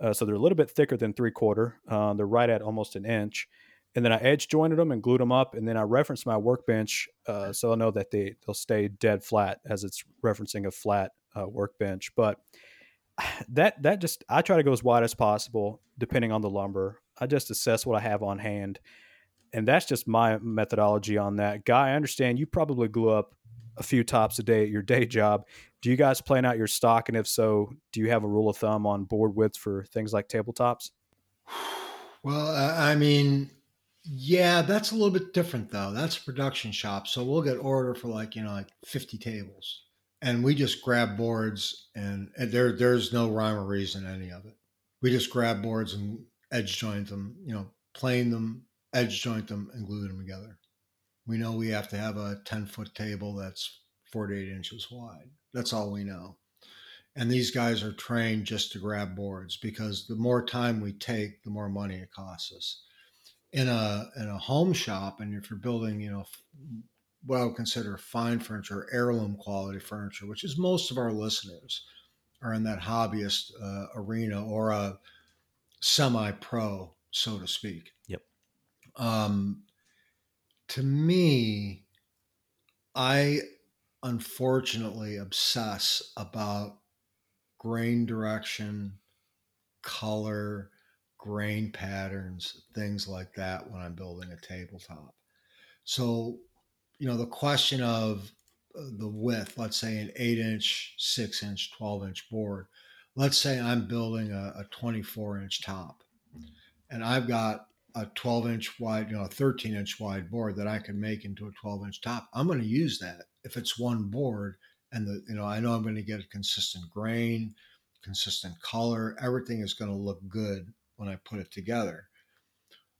uh, so they're a little bit thicker than three quarter. Uh, they're right at almost an inch, and then I edge jointed them and glued them up, and then I referenced my workbench uh, so I know that they they'll stay dead flat as it's referencing a flat uh, workbench. But that that just I try to go as wide as possible depending on the lumber. I just assess what I have on hand and that's just my methodology on that. Guy, I understand you probably glue up a few tops a day at your day job. Do you guys plan out your stock? And if so, do you have a rule of thumb on board width for things like tabletops? Well, I mean, yeah, that's a little bit different though. That's a production shop. So we'll get order for like, you know, like 50 tables. And we just grab boards and, and there there's no rhyme or reason any of it. We just grab boards and edge joint them, you know, plane them, edge joint them and glue them together. We know we have to have a 10 foot table that's 48 inches wide. That's all we know. And these guys are trained just to grab boards because the more time we take, the more money it costs us. In a in a home shop, and if you're building, you know, what I would consider fine furniture, heirloom quality furniture, which is most of our listeners are in that hobbyist uh, arena or a semi-pro, so to speak. Yep. Um, to me, I unfortunately obsess about grain direction, color, grain patterns, things like that when I'm building a tabletop. So, you know, the question of uh, the width, let's say an eight inch, six inch, 12 inch board. Let's say I'm building a, a 24 inch top and I've got a 12 inch wide, you know, a 13 inch wide board that I can make into a 12 inch top. I'm going to use that if it's one board and the, you know, I know I'm going to get a consistent grain, consistent color. Everything is going to look good when I put it together.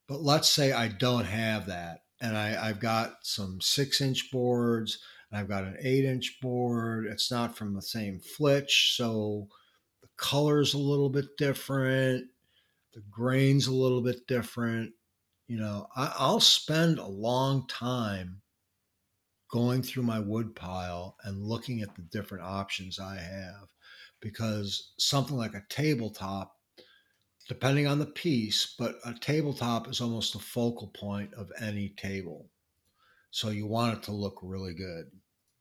But let's say I don't have that and I, I've got some six inch boards and I've got an eight inch board. It's not from the same flitch. So the color's a little bit different. The grain's a little bit different. You know, I, I'll spend a long time going through my wood pile and looking at the different options I have because something like a tabletop depending on the piece, but a tabletop is almost the focal point of any table. So you want it to look really good.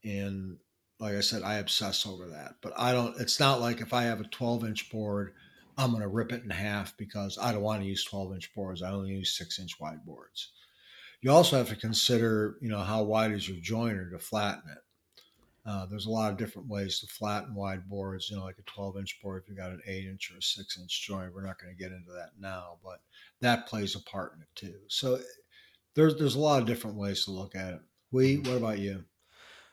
And like I said, I obsess over that. But I don't, it's not like if I have a 12 inch board, I'm going to rip it in half because I don't want to use 12 inch boards. I only use six inch wide boards. You also have to consider, you know, how wide is your joiner to flatten it. Uh, there's a lot of different ways to flatten wide boards, you know, like a 12 inch board if you got an 8 inch or a 6 inch joint. Huy're not going to get into that now, but that plays a part in it too. So there's there's a lot of different ways to look at it. We, what about you?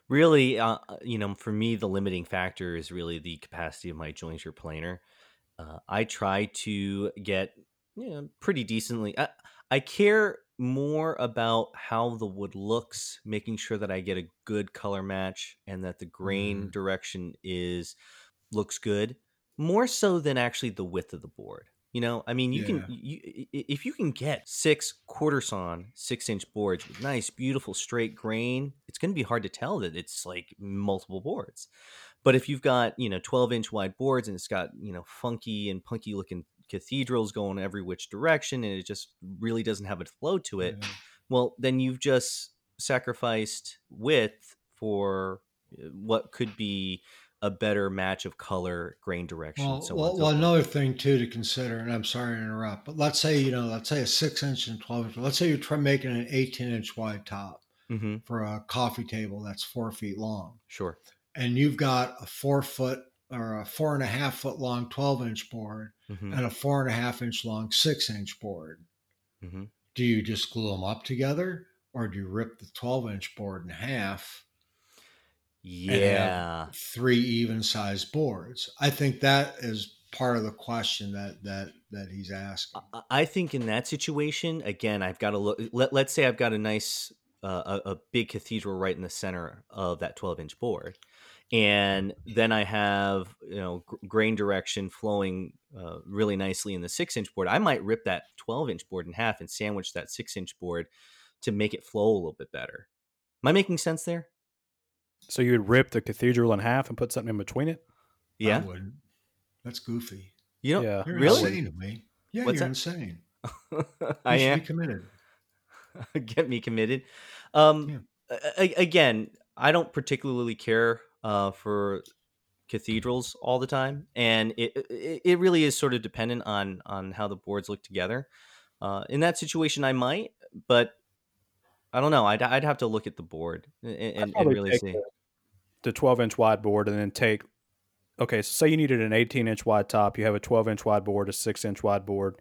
Really, uh, you know, for me, the limiting factor is really the capacity of my jointer planer. Uh, I try to get you know, pretty decently. I, I care more about how the wood looks, making sure that I get a good color match and that the grain mm. direction is looks good, more so than actually the width of the board. You know, I mean, you yeah. can you, if you can get six quarter sawn six inch boards with nice, beautiful straight grain, it's going to be hard to tell that it's like multiple boards. But if you've got you know twelve inch wide boards and it's got you know funky and punky looking cathedrals going every which direction and it just really doesn't have a flow to it, well, then you've just sacrificed width for uh, what could be a better match of color, grain direction. Well, so well, well another thing too to consider, and I'm sorry to interrupt, but let's say you know, let's say a six inch and twelve inch. Let's say you're trying making an 18 inch wide top mm-hmm. for a coffee table that's four feet long. Sure. And you've got a four foot or a four and a half foot long 12 inch board mm-hmm. and a four and a half inch long six inch board. Mm-hmm. Do you just glue them up together or do you rip the 12 inch board in half? Yeah. three even sized boards. I think that is part of the question that that that he's asking. I think in that situation, again, I've got to look. Let, let's say I've got a nice, uh, a, a, big cathedral right in the center of that 12 inch board and then I have you know grain direction flowing uh, really nicely in the six inch board. I might rip that twelve inch board in half and sandwich that six inch board to make it flow a little bit better. Am I making sense there? So you would rip the cathedral in half and put something in between it? Yeah, that's goofy. You know, yeah. you're really insane to me. Yeah, What's you're that? insane. I am committed. Get me committed. Um, yeah. again, I don't particularly care uh, for cathedrals all the time, and it, it, it really is sort of dependent on on how the boards look together. Uh, in that situation, I might, but I don't know. I'd I'd have to look at the board and, and, and really see the 12 inch wide board, and then take. Okay, so say you needed an 18 inch wide top, you have a 12 inch wide board, a six inch wide board.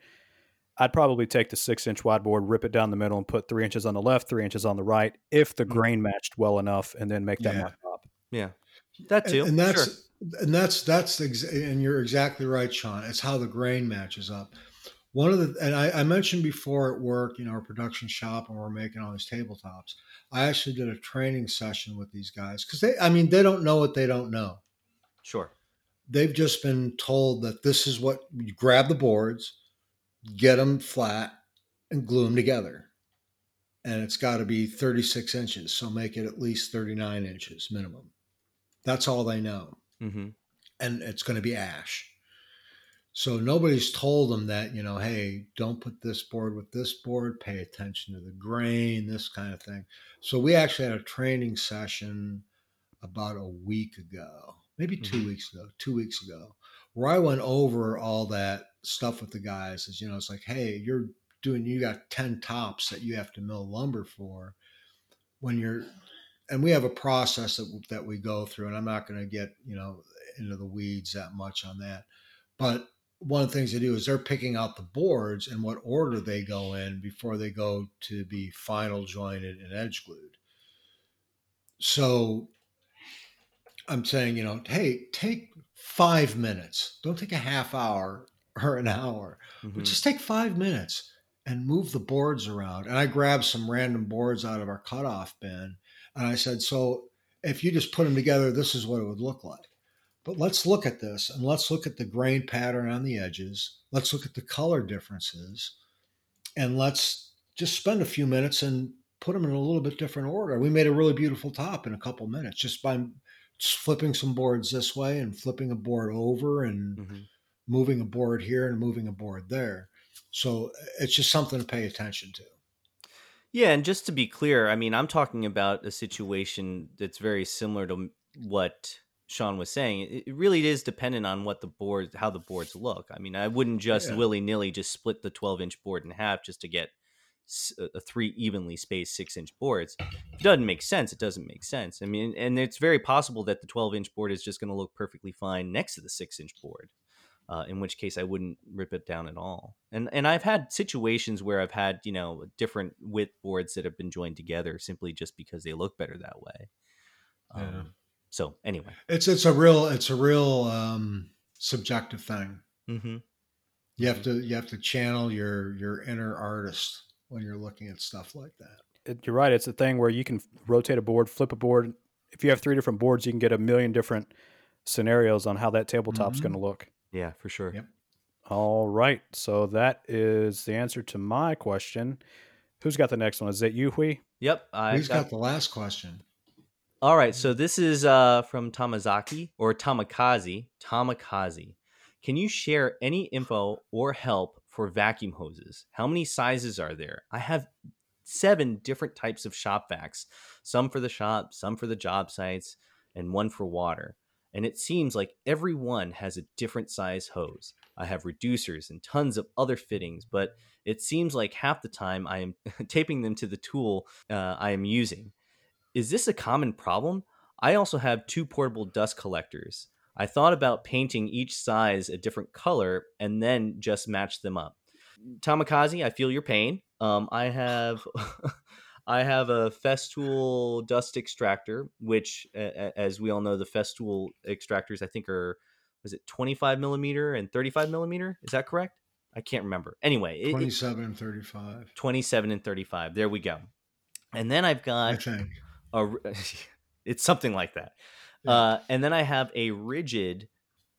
I'd probably take the six inch wide board, rip it down the middle, and put three inches on the left, three inches on the right, if the mm-hmm. grain matched well enough, and then make that yeah. my top. Yeah, that too. And, and that's sure. and that's that's and you're exactly right, Sean. It's how the grain matches up. One of the and I, I mentioned before at work, you know, our production shop, and we're making all these tabletops. I actually did a training session with these guys because they, I mean, they don't know what they don't know. Sure. They've just been told that this is what you grab the boards, get them flat, and glue them together. And it's got to be 36 inches. So make it at least 39 inches minimum. That's all they know. Mm-hmm. And it's going to be ash. So nobody's told them that, you know, hey, don't put this board with this board, pay attention to the grain, this kind of thing. So we actually had a training session about a week ago, maybe 2 mm-hmm. weeks ago, two weeks ago, where I went over all that stuff with the guys. Is, you know, it's like, hey, you're doing, you got 10 tops that you have to mill lumber for when you're and we have a process that, that we go through, and I'm not going to get you know into the weeds that much on that, but one of the things they do is they're picking out the boards and what order they go in before they go to be final jointed and edge glued. So I'm saying, you know, hey, take five minutes. Don't take a half hour or an hour, mm-hmm. but just take five minutes and move the boards around. And I grabbed some random boards out of our cutoff bin. And I said, so if you just put them together, this is what it would look like. But let's look at this and let's look at the grain pattern on the edges. Let's look at the color differences and let's just spend a few minutes and put them in a little bit different order. We made a really beautiful top in a couple minutes just by flipping some boards this way and flipping a board over and mm-hmm. moving a board here and moving a board there. So it's just something to pay attention to. Yeah, and just to be clear, I mean, I'm talking about a situation that's very similar to what Sean was saying. It really is dependent on what the board, how the boards look. I mean, I wouldn't just yeah. willy nilly just split the 12 inch board in half just to get a three evenly spaced six inch boards. It doesn't make sense. It doesn't make sense. I mean, and it's very possible that the 12 inch board is just going to look perfectly fine next to the six inch board. Uh, in which case I wouldn't rip it down at all. And and I've had situations where I've had you know different width boards that have been joined together simply just because they look better that way. Um, yeah. So anyway, it's it's a real it's a real um, subjective thing. Mm-hmm. You have to you have to channel your your inner artist when you're looking at stuff like that. It, you're right. It's a thing where you can rotate a board, flip a board. If you have three different boards, you can get a million different scenarios on how that tabletop's mm-hmm. going to look. Yeah, for sure. Yep. All right. So that is the answer to my question. Who's got the next one? Is it you, Huy? Yep. i Who's got, got the last question? All right. So this is uh, from Tamazaki or Tamakazi. Tamakazi. Can you share any info or help for vacuum hoses. How many sizes are there? I have seven different types of shop vacs, some for the shop, some for the job sites, and one for water. And it seems like every one has a different size hose. I have reducers and tons of other fittings, but it seems like half the time I am taping them to the tool uh, I am using. Is this a common problem? I also have two portable dust collectors. I thought about painting each size a different color and then just match them up. Tamakazi, I feel your pain. Um, I have I have a Festool dust extractor, which, as we all know, the Festool extractors I think are was it 25 millimeter and 35 millimeter? Is that correct? I can't remember. Anyway, it, 27 and 35. 27 and 35. There we go. And then I've got I think a, it's something like that. Uh, and then I have a Ridgid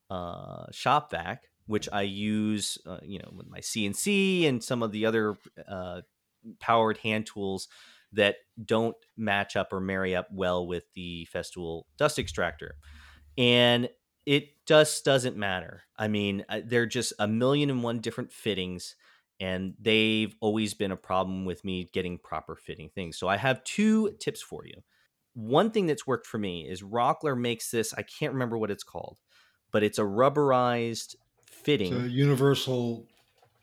uh, shop vac, which I use, uh, you know, with my CNC and some of the other uh, powered hand tools that don't match up or marry up well with the Festool dust extractor. And it just doesn't matter. I mean, they're just a million and one different fittings, and they've always been a problem with me getting proper fitting things. So I have two tips for you one thing that's worked for me is Rockler makes this. I can't remember what it's called, but it's a rubberized fitting, it's a universal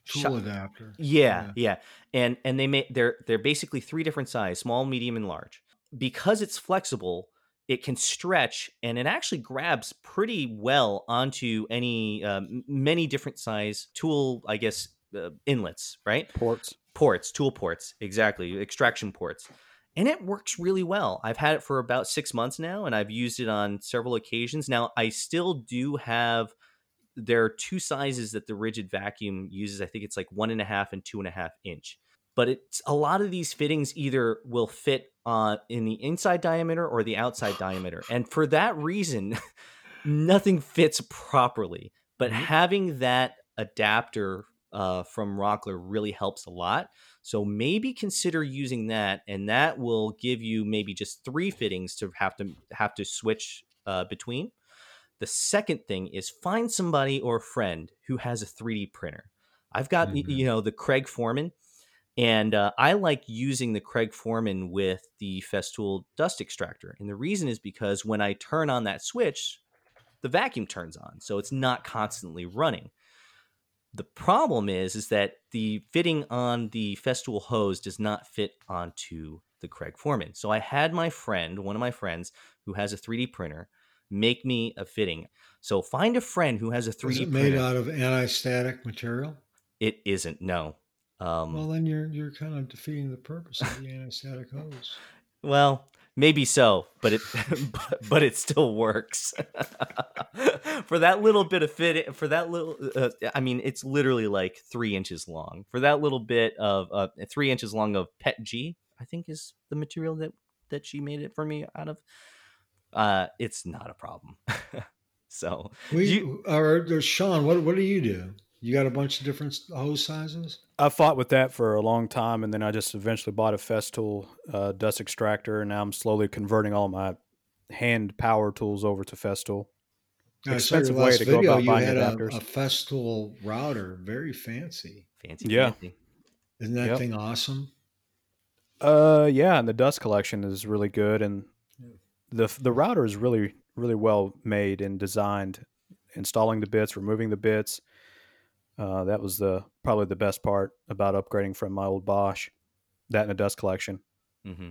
tool adapter. Yeah, yeah, yeah, and and they make they're they're basically three different size: small, medium, and large. Because it's flexible, it can stretch and it actually grabs pretty well onto any uh, many different size tool, I guess, uh, inlets, right? Ports, ports, tool ports, exactly, extraction ports and it works really well. I've had it for about six months now, and I've used it on several occasions. Now, I still do have. There are two sizes that the Ridgid vacuum uses. I think it's like one and a half and two and a half inch. But it's a lot of these fittings either will fit uh, in the inside diameter or the outside diameter, and for that reason, nothing fits properly. But mm-hmm. having that adapter uh, from Rockler really helps a lot. So maybe consider using that, and that will give you maybe just three fittings to have to have to switch uh, between. The second thing is find somebody or a friend who has a 3D printer. I've got mm-hmm. you know the Craig Foreman, and uh, I like using the Craig Foreman with the Festool dust extractor. And the reason is because when I turn on that switch, the vacuum turns on, so it's not constantly running. The problem is is that the fitting on the Festool hose does not fit onto the Craig Foreman. So I had my friend, one of my friends who has a 3D printer, make me a fitting. So find a friend who has a 3D Is it printer. made out of anti-static material? It isn't. No. Um, Well, then you're you're kind of defeating the purpose of the anti-static hose. Well, maybe so, but it but, but it still works. for that little bit of fit, for that little, uh, I mean, it's literally like three inches long. For that little bit of uh, three inches long of PETG, I think is the material that that she made it for me out of. Uh, it's not a problem. so We you- or, or Sean, what what do you do? You got a bunch of different hose sizes. I fought with that for a long time, and then I just eventually bought a Festool uh, dust extractor, and now I'm slowly converting all my hand power tools over to Festool. I saw your Expensive way last to go about You buying had a, adapters. a Festool router, very fancy. fancy, Yeah. fancy. Isn't that Yep. thing awesome? Uh, yeah, and the dust collection is really good, and Yeah. The the router is really really well made and designed. Installing the bits, removing the bits, uh, that was the probably the best part about upgrading from my old Bosch. That and the dust collection. hmm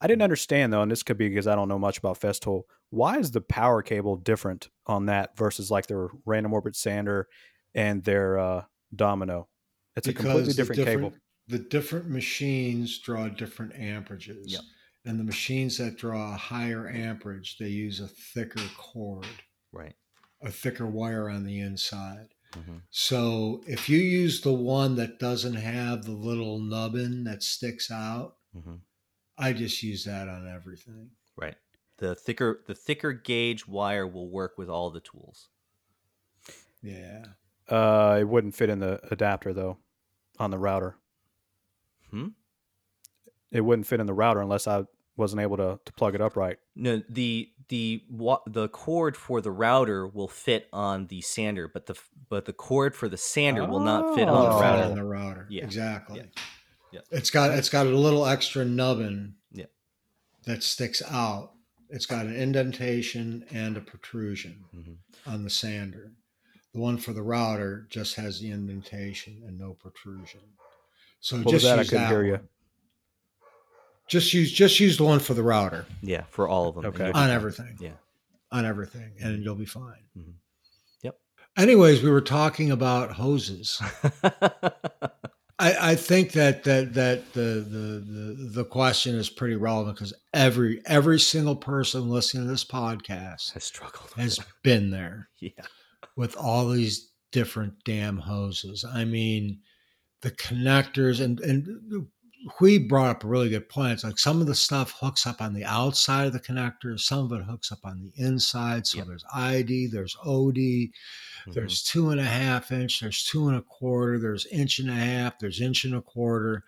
I didn't understand though, and this could be because I don't know much about Festool. Why is the power cable different on that versus like their random orbit sander and their uh, Domino? It's a completely the different, cable. The different machines draw different amperages. Yep. And the machines that draw a higher amperage, they use a thicker cord, Right. a thicker wire on the inside. hmm So if you use the one that doesn't have the little nubbin that sticks out, hmm I just use that on everything. Right. The thicker the thicker gauge wire will work with all the tools. Yeah. Uh, it wouldn't fit in the adapter though, on the router. Hmm? It wouldn't fit in the router unless I wasn't able to, to plug it up right. No, the the wa- the cord for the router will fit on the sander, but the but the cord for the sander will not fit on the Oh. router. on the router. Yeah. Exactly. Yeah. Yeah. It's got it's got a little extra nubbin. Yeah. That sticks out. It's got an indentation and a protrusion Mhm. on the sander. The one for the router just has the indentation and no protrusion. So What was just that? I couldn't that hear you. One. Just use just use the one for the router Yeah, for all of them. Okay. on fine. everything. Yeah. On everything, and you'll be fine. Mhm. Yep. Anyways, we were talking about hoses. I, I think that that that the, the the the question is pretty relevant because every every single person listening to this podcast Has struggled. has it. been there Yeah. with all these different damn hoses. I mean, the connectors and and Huy brought up a really good point. It's like some of the stuff hooks up on the outside of the connector, some of it hooks up on the inside. So Yep. there's ID, there's OD, Mhm. there's two and a half inch, there's two and a quarter, there's inch and a half, there's inch and a quarter.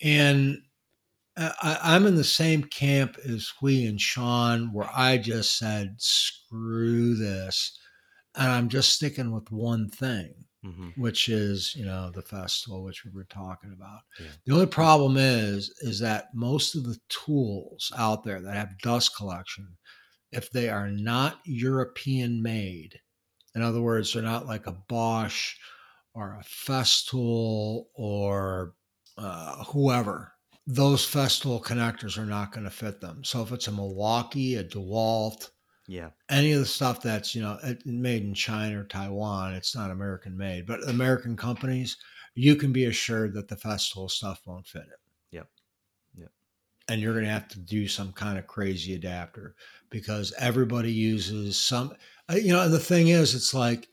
And I, I'm in the same camp as we and Sean, where I just said, screw this. And I'm just sticking with one thing, Mhm. which is, you know, the Festool, which we were talking about. Yeah. The only problem is, is that most of the tools out there that have dust collection, if they are not European made, in other words, they're not like a Bosch or a Festool or uh, whoever. Those Festool connectors are not going to fit them. So if it's a Milwaukee, a DeWalt, Yeah. any of the stuff that's you know made in China or Taiwan, it's not American made. But American companies, you can be assured that the Festool stuff won't fit it. Yep. Yep. And you're going to have to do some kind of crazy adapter because everybody uses some. uh, You know, and the thing is, it's like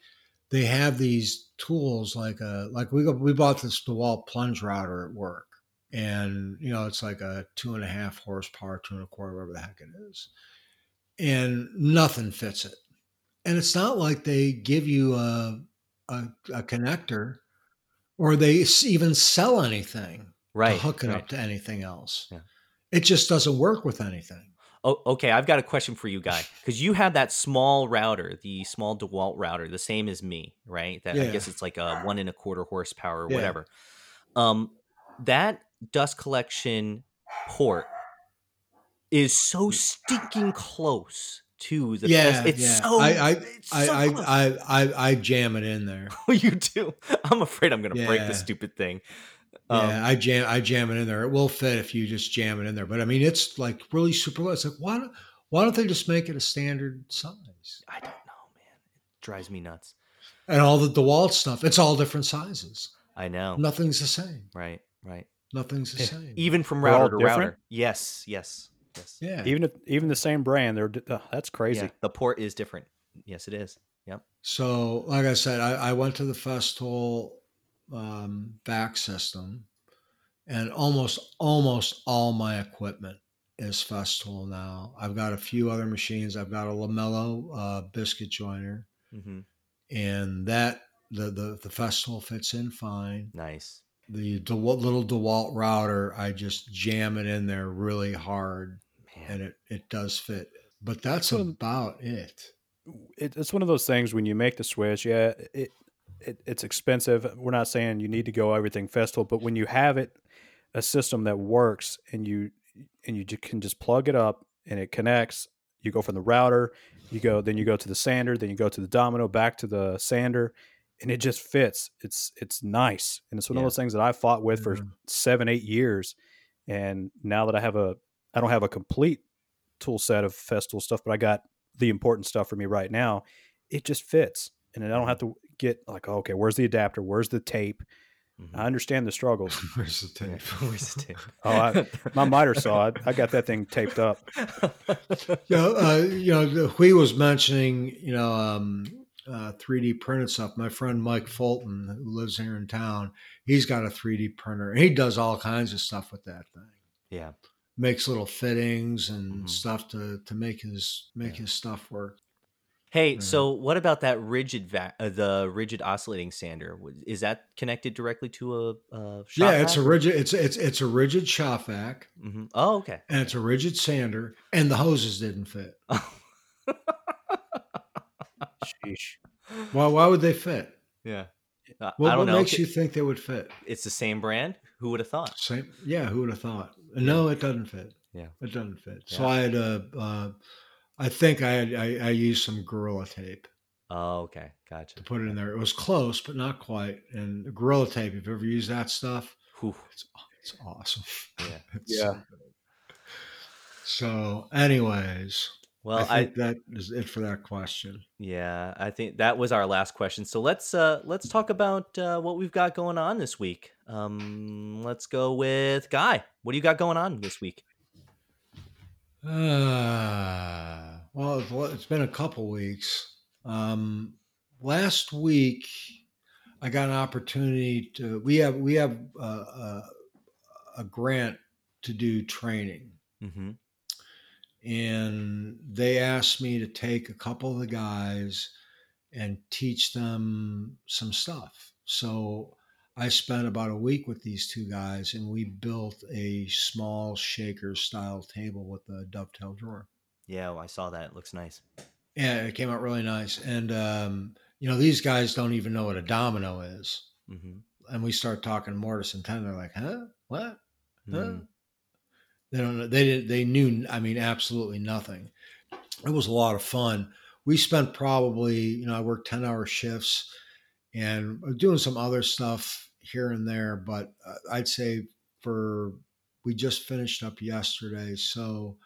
they have these tools like a like we got, we bought this DeWalt plunge router at work, and you know it's like a two and a half horsepower, two and a quarter, whatever the heck it is, and nothing fits it. And it's not like they give you a a, a connector, or they even sell anything Right. to hook it right. up to anything else. Yeah. It just doesn't work with anything. Oh, okay. I've got a question for you, guy, because you have that small router, the small DeWalt router, the same as me, right? That I guess it's like a one and a quarter horsepower or Yeah. whatever. Um, that dust collection port is so stinking close to the. Yeah, fest- it's yeah. so. I- I- it's I, so I, close. I, I, I jam it in there. you do. I'm afraid I'm gonna break the stupid thing. Um, yeah, I jam I jam it in there. It will fit if you just jam it in there. But I mean, it's like really super low. It's like why don't why don't they just make it a standard size? I don't know, man. It drives me nuts. And all the DeWalt stuff, it's all different sizes. I know. Nothing's the same. Right, right. Nothing's the same. Even from router to router. Yes, yes, yes. yeah. Even if even the same brand, they're uh, that's crazy. Yeah, The port is different. Yes, it is. Yep. So, like I said, I, I went to the Festool um, back system, and almost almost all my equipment is Festool now. I've got a few other machines. I've got a Lamello uh, biscuit joiner, hmm and that the the the Festool fits in fine. Nice. The DeWalt, little DeWalt router, I just jam it in there really hard, and it it does fit. But that's about it. it, it's one of those things when you make the switch. Yeah, it, it it's expensive. We're not saying you need to go everything Festool, but when you have it, a system that works and you and you can just plug it up and it connects. You go from the router, you go then you go to the sander, then you go to the domino, back to the sander, and it just fits. It's it's nice, and it's one Yeah. of those things that I fought with for Mhm. seven eight years, and now that I have a I don't have a complete tool set of Festool stuff, but I got the important stuff for me right now. It just fits, and then I don't have to get like, oh, okay, where's the adapter? Where's the tape? I understand the struggles. Where's the tape? Where's the tape? Oh, I- My miter saw it. I got that thing taped up. you know, uh, you know, Huy was mentioning, you know, um, uh, 3D printed stuff. My friend Mike Fulton, who lives here in town, he's got a 3D printer, and he does all kinds of stuff with that thing. yeah. Makes little fittings and Mhm. stuff to to make his make Yeah. his stuff work. Hey, Yeah. so what about that Ridgid va- uh, the Ridgid oscillating sander? Is that connected directly to a, a shop yeah, it's a Ridgid. It's it's it's a Ridgid shop vac, Mhm. Oh, okay. and it's a Ridgid sander, and the hoses didn't fit. Sheesh. Why? Why would they fit? yeah. Uh, What, I don't what know. makes you think they would fit? It's the same brand. Who would have thought? Same. Yeah, who would have thought? No, it doesn't fit. Yeah. it doesn't fit. So I had a. Uh, I think I had I, I used some gorilla tape Oh, okay. Gotcha. to put it in there. It was close, but not quite. And the gorilla tape, if you ever used that stuff, Whew. it's it's awesome. Yeah. It's Yeah. So, so, anyways, Well, I I, think that is it for that question. yeah, I think that was our last question. So let's uh let's talk about uh, what we've got going on this week. Um, let's go with Guy. What do you got going on this week? Uh, well, it's been a couple weeks. Um, last week, I got an opportunity to. We have we have uh, uh, a grant to do training, Mm-hmm. And they asked me to take a couple of the guys and teach them some stuff. So I spent about a week with these two guys, and we built a small shaker style table with a dovetail drawer. Yeah, well, I saw that. It looks nice. Yeah, it came out really nice. And um, you know, these guys don't even know what a domino is. Mm-hmm. And we start talking mortise and tenon. They're like, "Huh? What? Huh?" Mm. They don't know. They didn't. They knew. I mean, absolutely nothing. It was a lot of fun. We spent probably, you know, I worked ten hour shifts, and doing some other stuff here and there. But uh, I'd say for we just finished up yesterday, so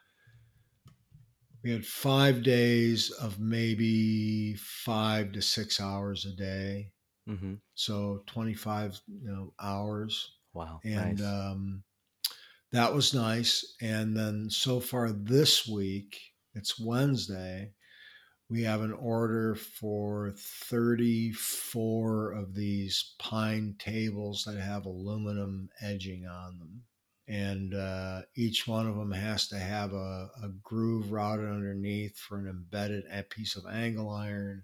we had five days of maybe five to six hours a day. Mm-hmm. So twenty five, you know, hours Wow. and nice. um, that was nice. And then so far this week, it's Wednesday. We have an order for 34 of these pine tables that have aluminum edging on them. And uh, each one of them has to have a, a groove routed underneath for an embedded piece of angle iron.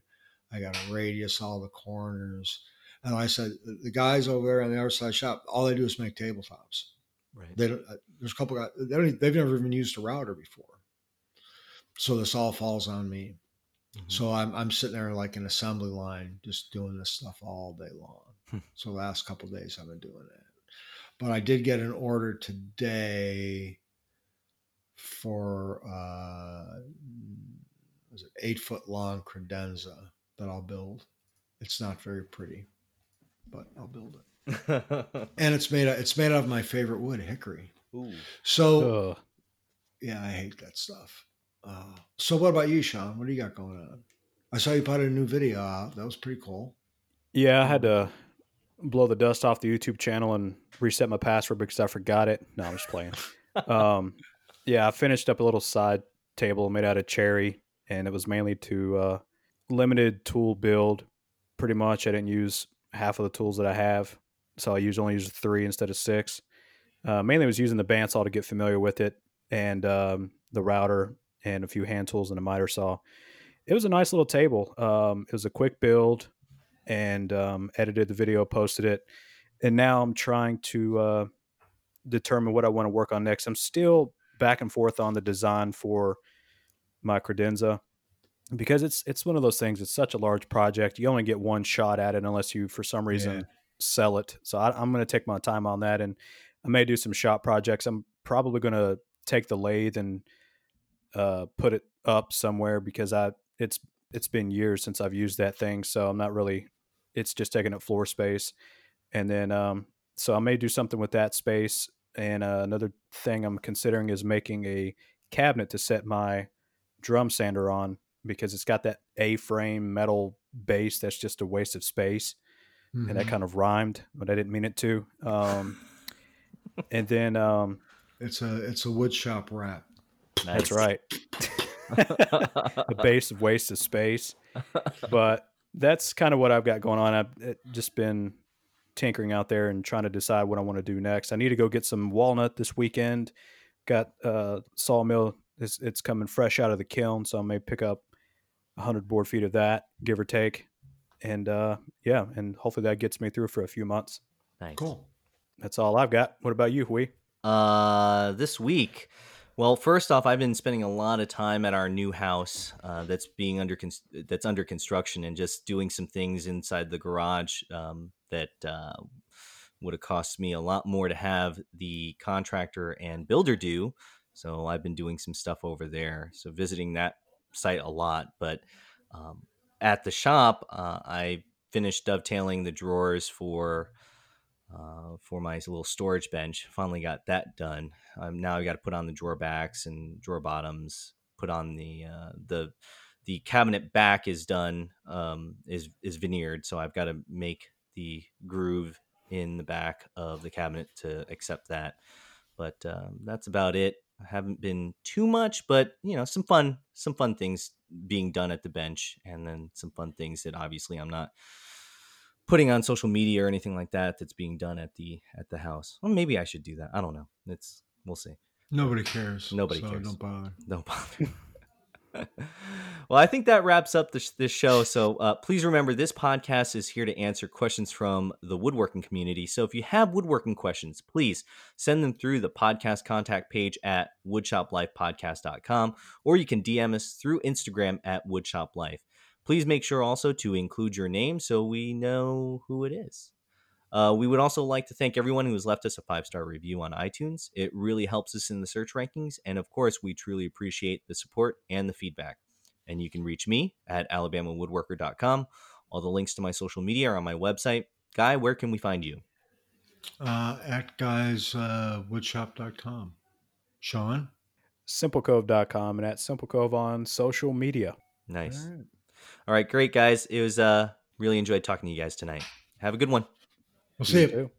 I got a radius all the corners. And I said, the guys over there on the other side the shop, all they do is make tabletops. Right. They don't. uh, There's a couple guys. They don't, they've never even used a router before. So this all falls on me. Mhm. So I'm I'm sitting there like an assembly line, just doing this stuff all day long. Hmm. so the last couple of days I've been doing that. But I did get an order today for uh, was it eight foot long credenza that I'll build. It's not very pretty, but I'll build it. And it's made it's made out of my favorite wood, hickory. Ooh. So, yeah, I hate that stuff. Uh, so, what about you, Sean? What do you got going on? I saw you put a new video out. That was pretty cool. Yeah, I had to blow the dust off the YouTube channel and reset my password because I forgot it. No, I'm just playing. um, yeah, I finished up a little side table made out of cherry, and it was mainly to uh, limited tool build. Pretty much, I didn't use half of the tools that I have, so I use only use three instead of six. Uh, mainly, was using the bandsaw to get familiar with it, and um, the router, and a few hand tools and a miter saw. It was a nice little table. Um, it was a quick build, and um, edited the video, posted it, and now I'm trying to uh, determine what I want to work on next. I'm still back and forth on the design for my credenza because it's it's one of those things. It's such a large project. You only get one shot at it unless you, for some reason, yeah. Sell it. So I, am going to take my time on that, and I may do some shop projects. I'm probably going to take the lathe and uh, put it up somewhere because I it's it's been years since I've used that thing, so I'm not really. It's just taking up floor space, and then um, so I may do something with that space. And uh, another thing I'm considering is making a cabinet to set my drum sander on because it's got that A-frame metal base that's just a waste of space, mm-hmm. and that mm-hmm. kind of rhymed, but I didn't mean it to. Um, and then um, it's a it's a wood shop wrap. Nice. That's right. the base of waste of space, but that's kind of what I've got going on. I've just been tinkering out there and trying to decide what I want to do next. I need to go get some walnut this weekend. Got uh, sawmill. It's, it's coming fresh out of the kiln, so I may pick up 100 board feet of that, give or take. And uh, yeah, and hopefully that gets me through for a few months. Nice. Cool. That's all I've got. What about you, Huy? Uh, this week, well, first off, I've been spending a lot of time at our new house uh, that's being under con- that's under construction and just doing some things inside the garage um, that uh, would have cost me a lot more to have the contractor and builder do. So I've been doing some stuff over there. So visiting that site a lot, but um, at the shop, uh, I finished dovetailing the drawers for uh, for my little storage bench. Finally got that done. Um, now I got to put on the drawer backs and drawer bottoms. Put on the uh, the the cabinet back is done um, is is veneered, so I've got to make the groove in the back of the cabinet to accept that. But um, that's about it. I haven't been too much, but you know, some fun, some fun things being done at the bench, and then some fun things that obviously I'm not putting on social media or anything like that that's being done at the at the house. Well, maybe I should do that. I don't know. It's we'll see. Nobody cares. Nobody so cares. Don't bother. Don't bother. Well, I think that wraps up this, this show. So uh, please remember, this podcast is here to answer questions from the woodworking community. So if you have woodworking questions, please send them through the podcast contact page at woodshoplifepodcast.com, or you can DM us through Instagram at woodshoplife. Please make sure also to include your name so we know who it is. Uh, we would also like to thank everyone who has left us a five star review on iTunes. It really helps us in the search rankings. And of course, we truly appreciate the support and the feedback. And you can reach me at alabamawoodworker.com. All the links to my social media are on my website. Huy, where can we find you? Uh, at huyswoodshop.com. Uh, Sean? Simplecove.com and at Simplecove on social media. Nice. All right, great guys. It was uh really enjoyed talking to you guys tonight. Have a good one. We'll see you.